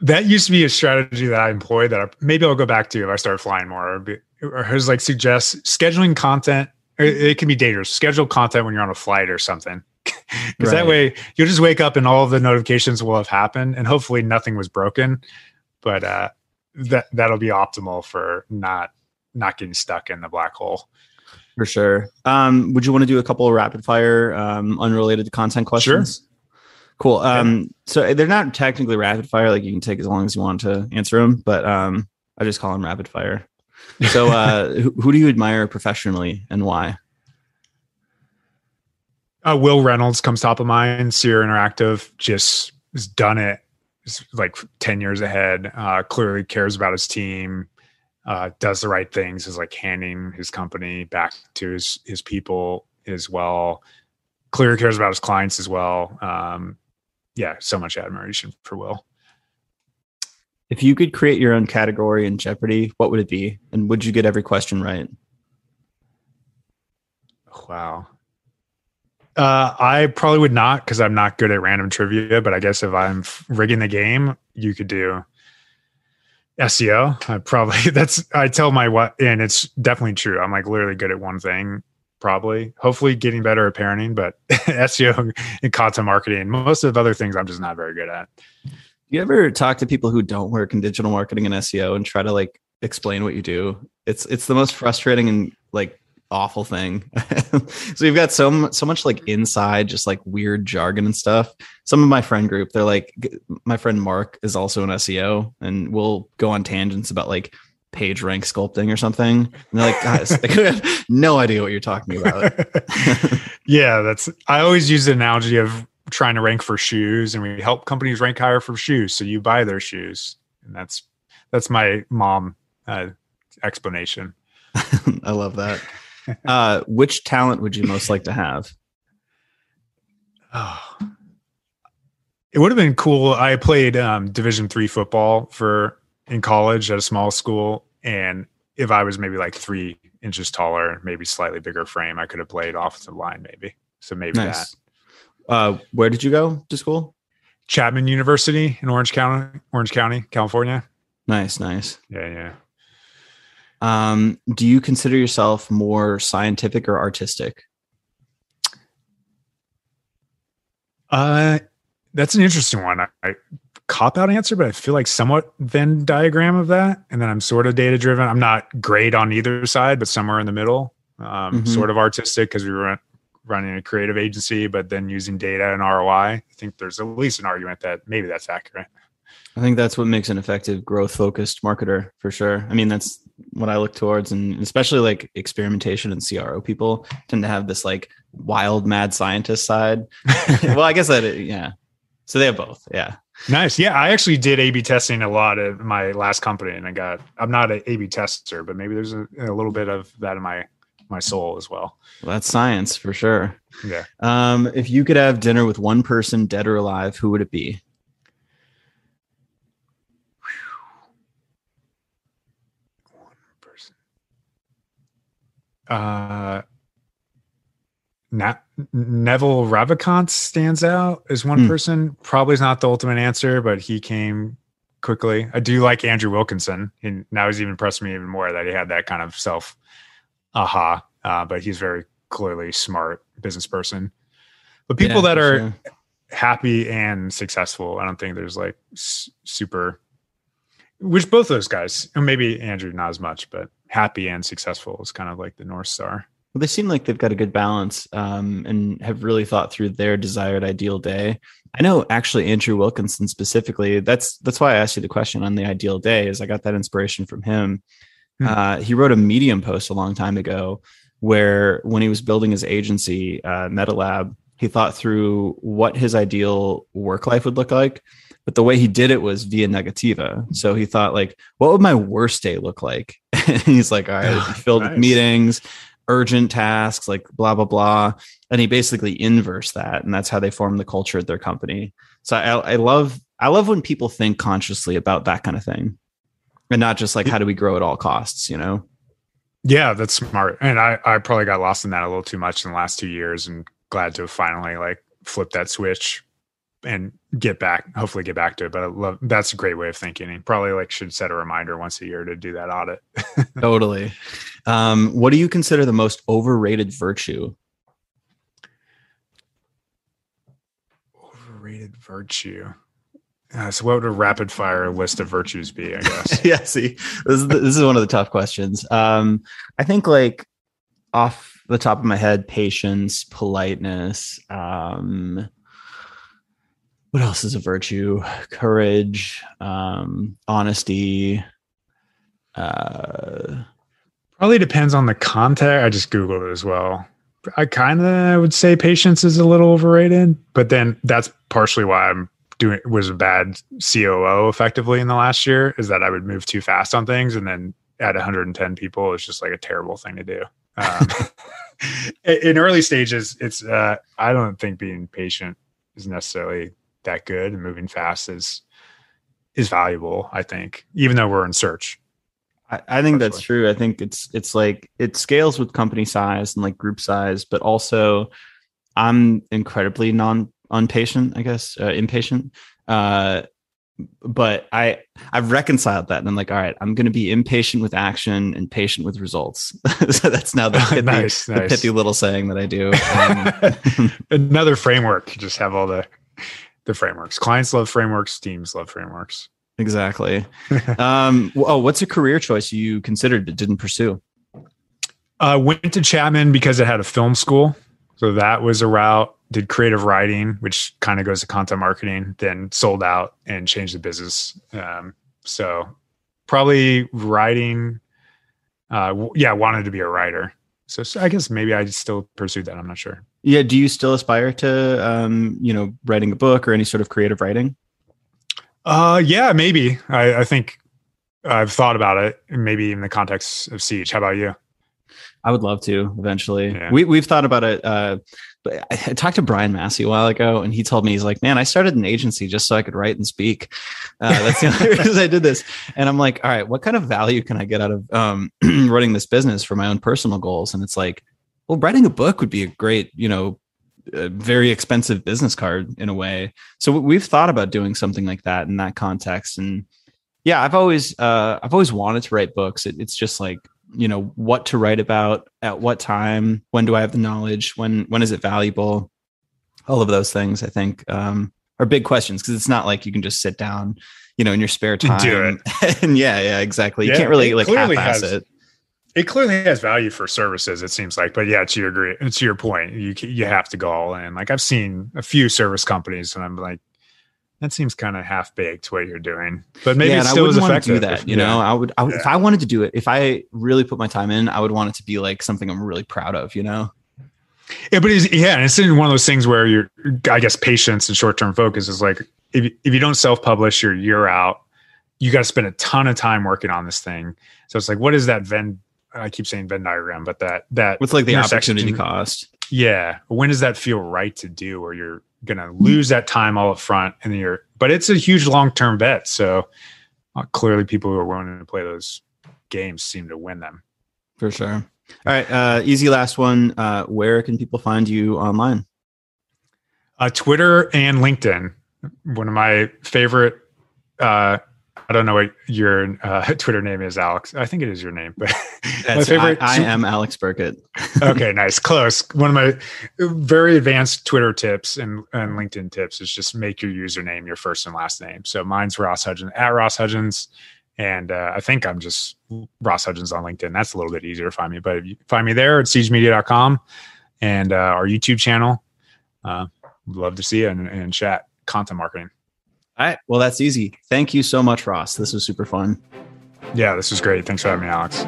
That used to be a strategy that i employed that I, maybe i'll go back to if i start flying more. Or has like suggest scheduling content. It, it, can be dangerous. Schedule content when you're on a flight or something. <laughs> Because right. that way you'll just wake up and all the notifications will have happened and hopefully nothing was broken. But uh that that'll be optimal for not not getting stuck in the black hole for sure. Um, would you want to do a couple of rapid fire, um, unrelated to content questions? Sure. Cool. Um, yeah. so they're not technically rapid fire. Like you can take as long as you want to answer them, but um, I just call them rapid fire. So, <laughs> uh, who, who, do you admire professionally and why? Uh, Wil Reynolds comes top of mind. Seer Interactive just has done it. It's like 10 years ahead. Uh, clearly cares about his team uh, does the right things is like handing his company back to his his people as well. Clearly cares about his clients as well. Um, yeah, so much admiration for Wil. If you could create your own category in Jeopardy, what would it be? And would you get every question right? Wow. Uh, I probably would not because I'm not good at random trivia. But I guess if I'm rigging the game, you could do SEO. I probably <laughs> that's I tell my what and it's definitely true. I'm like literally good at one thing, probably. Hopefully getting better at parenting, but <laughs> SEO and content marketing. Most of the other things I'm just not very good at. You ever talk to people who don't work in digital marketing and SEO and try to like explain what you do? It's it's the most frustrating and like awful thing. <laughs> so you've got so so much like inside, just like weird jargon and stuff. Some of my friend group, they're like, my friend Mark is also an SEO, and we'll go on tangents about like page rank sculpting or something. And they're like, guys, <laughs> I have <laughs> no idea what you're talking about. yeah, that's. I always use the analogy of trying to rank for shoes, and we help companies rank higher for shoes, so you buy their shoes, and that's that's my mom uh, explanation. I love that. Uh, which talent would you most like to have? Oh, it would have been cool. I played um, Division three football for in college at a small school, and if I was maybe like three inches taller, maybe slightly bigger frame, I could have played offensive line, maybe. So maybe nice. that. Uh, where did you go to school? Chapman University in Orange County, Orange County, California. Nice, nice. Yeah, yeah. Um, do you consider yourself more scientific or artistic? Uh, that's an interesting one. I, I cop out answer, but I feel like somewhat Venn diagram of that. And then I'm sort of data driven. I'm not great on either side, but somewhere in the middle. Um, mm-hmm. Sort of artistic because we were running a creative agency, but then using data and ROI. I think there's at least an argument that maybe that's accurate. I think that's what makes an effective growth focused marketer for sure. I mean, that's what I look towards, and especially like experimentation and CRO people tend to have this like wild, mad scientist side. <laughs> well, I guess that yeah. So they have both. Yeah. Nice. Yeah, I actually did A/B testing a lot at my last company, and I got. I'm not an A/B tester, but maybe there's a, a little bit of that in my my soul as well. well. That's science for sure. Yeah. Um, if you could have dinner with one person, dead or alive, who would it be? Uh, Na- Naval Ravikant stands out as one mm. person. Probably is not the ultimate answer, but he came quickly. I do like Andrew Wilkinson, and now he's even impressed me even more that he had that kind of self aha. Uh, but he's very clearly smart business person. But people yeah, that are sure. happy and successful, I don't think there's like s- super. Which both those guys, and maybe Andrew not as much, but happy and successful is kind of like the north star. Well, they seem like they've got a good balance um, and have really thought through their desired ideal day. I know actually Andrew Wilkinson specifically. That's that's why I asked you the question on the ideal day. Is I got that inspiration from him. Hmm. Uh, he wrote a Medium post a long time ago where when he was building his agency, uh, MetaLab, he thought through what his ideal work life would look like. But the way he did it was via negativa. So he thought like, what would my worst day look like? <laughs> and he's like, all right, ah, filled nice. with meetings urgent tasks, like blah, blah, blah. And he basically inverse that. And that's how they form the culture at their company. So I, I love, I love when people think consciously about that kind of thing and not just like, how do we grow at all costs, you know? Yeah, that's smart. And I, I probably got lost in that a little too much in the last two years and glad to finally like flip that switch and get back hopefully get back to it but i love that's a great way of thinking. And probably like should set a reminder once a year to do that audit. <laughs> Totally. Um, what do you consider the most overrated virtue? Overrated virtue. Uh, so what would a rapid fire list of virtues be i guess? <laughs> Yeah see this is, this is one of the tough questions. Um, i think like off the top of my head patience politeness um, what else is a virtue? Courage, um, honesty. Uh, Probably depends on the context. I just Googled it as well. I kind of would say patience is a little overrated, but then that's partially why I'm doing was a bad COO effectively in the last year is that I would move too fast on things and then at 110 people it's just like a terrible thing to do. Um, <laughs> in early stages, it's uh, I don't think being patient is necessarily that good and moving fast is is valuable. I think, even though we're in search. I, I think that's true. I think it's it's like it scales with company size and like group size, but also I'm incredibly non unpatient, I guess, uh, impatient. Uh, but I I've reconciled that and I'm like, all right, I'm going to be impatient with action and patient with results. <laughs> so that's now the <laughs> pithy, nice, the nice. pithy little saying that I do. <laughs> Um, Another framework. Just have all the the frameworks. Clients love frameworks. Teams love frameworks. Exactly. um, oh, what's a career choice you considered but didn't pursue? Uh, went to Chapman because it had a film school. So that was a route. Did creative writing, which kind of goes to content marketing, then sold out and changed the business. Um, so probably writing. Uh, yeah, wanted to be a writer. So, so I guess maybe I still pursued that. I'm not sure. Yeah. Do you still aspire to, um, you know, writing a book or any sort of creative writing? Uh, yeah, maybe. I, I think I've thought about it, maybe in the context of Siege. How about you? I would love to eventually. Yeah. We we've thought about it. Uh, I talked to Brian Massey a while ago, and he told me he's like, "Man, I started an agency just so I could write and speak. Uh, that's the only <laughs> reason I did this." And I'm like, "All right, what kind of value can I get out of um, <clears throat> running this business for my own personal goals?" And it's like, well, writing a book would be a great, you know, very expensive business card in a way. So we've thought about doing something like that in that context, and yeah, I've always uh, I've always wanted to write books. It, it's just like you know what to write about at what time when do i have the knowledge when when is it valuable? All of those things i think um, are big questions because it's not like you can just sit down you know in your spare time do it. <laughs> and yeah yeah exactly. You can't really like half-ass has, it. it clearly has value for services it seems like but yeah to your agree to your point you you have to go all in. Like i've seen a few service companies and i'm like that seems kind of half baked what you're doing, but maybe yeah, it still is effective. Do that, you know, I would, I would yeah. if I wanted to do it, if I really put my time in, I would want it to be like something I'm really proud of, you know. Yeah, but it's, yeah, and it's in one of those things where you're, I guess, patience and short term focus is like if if you don't self publish, you're you're out. You got to spend a ton of time working on this thing. So it's like, what is that Venn? I keep saying Venn diagram, but that that what's like the opportunity cost? Yeah, when does that feel right to do? or you're going to lose that time all up front and you're but it's a huge long-term bet. So uh, clearly people who are willing to play those games seem to win them. For sure. All right uh, easy last one. Uh, where can people find you online? Uh, twitter and linkedin. One of my favorite uh, I don't know what your uh, <laughs> Twitter name is, Alex. I think it is your name, but <laughs> my favorite. I, I, am Alex Birkett. <laughs> okay, nice, close. One of my very advanced Twitter tips and, and LinkedIn tips is just make your username your first and last name. So mine's Ross Hudgens at Ross Hudgens, and uh, I think I'm just Ross Hudgens on LinkedIn. That's a little bit easier to find me, but if you find me there at siegemedia.com and uh, our YouTube channel. Uh, love to see you and, and chat content marketing. All right. Well, that's easy. Thank you so much, Ross. This was super fun. Yeah, this was great. Thanks for having me, Alex.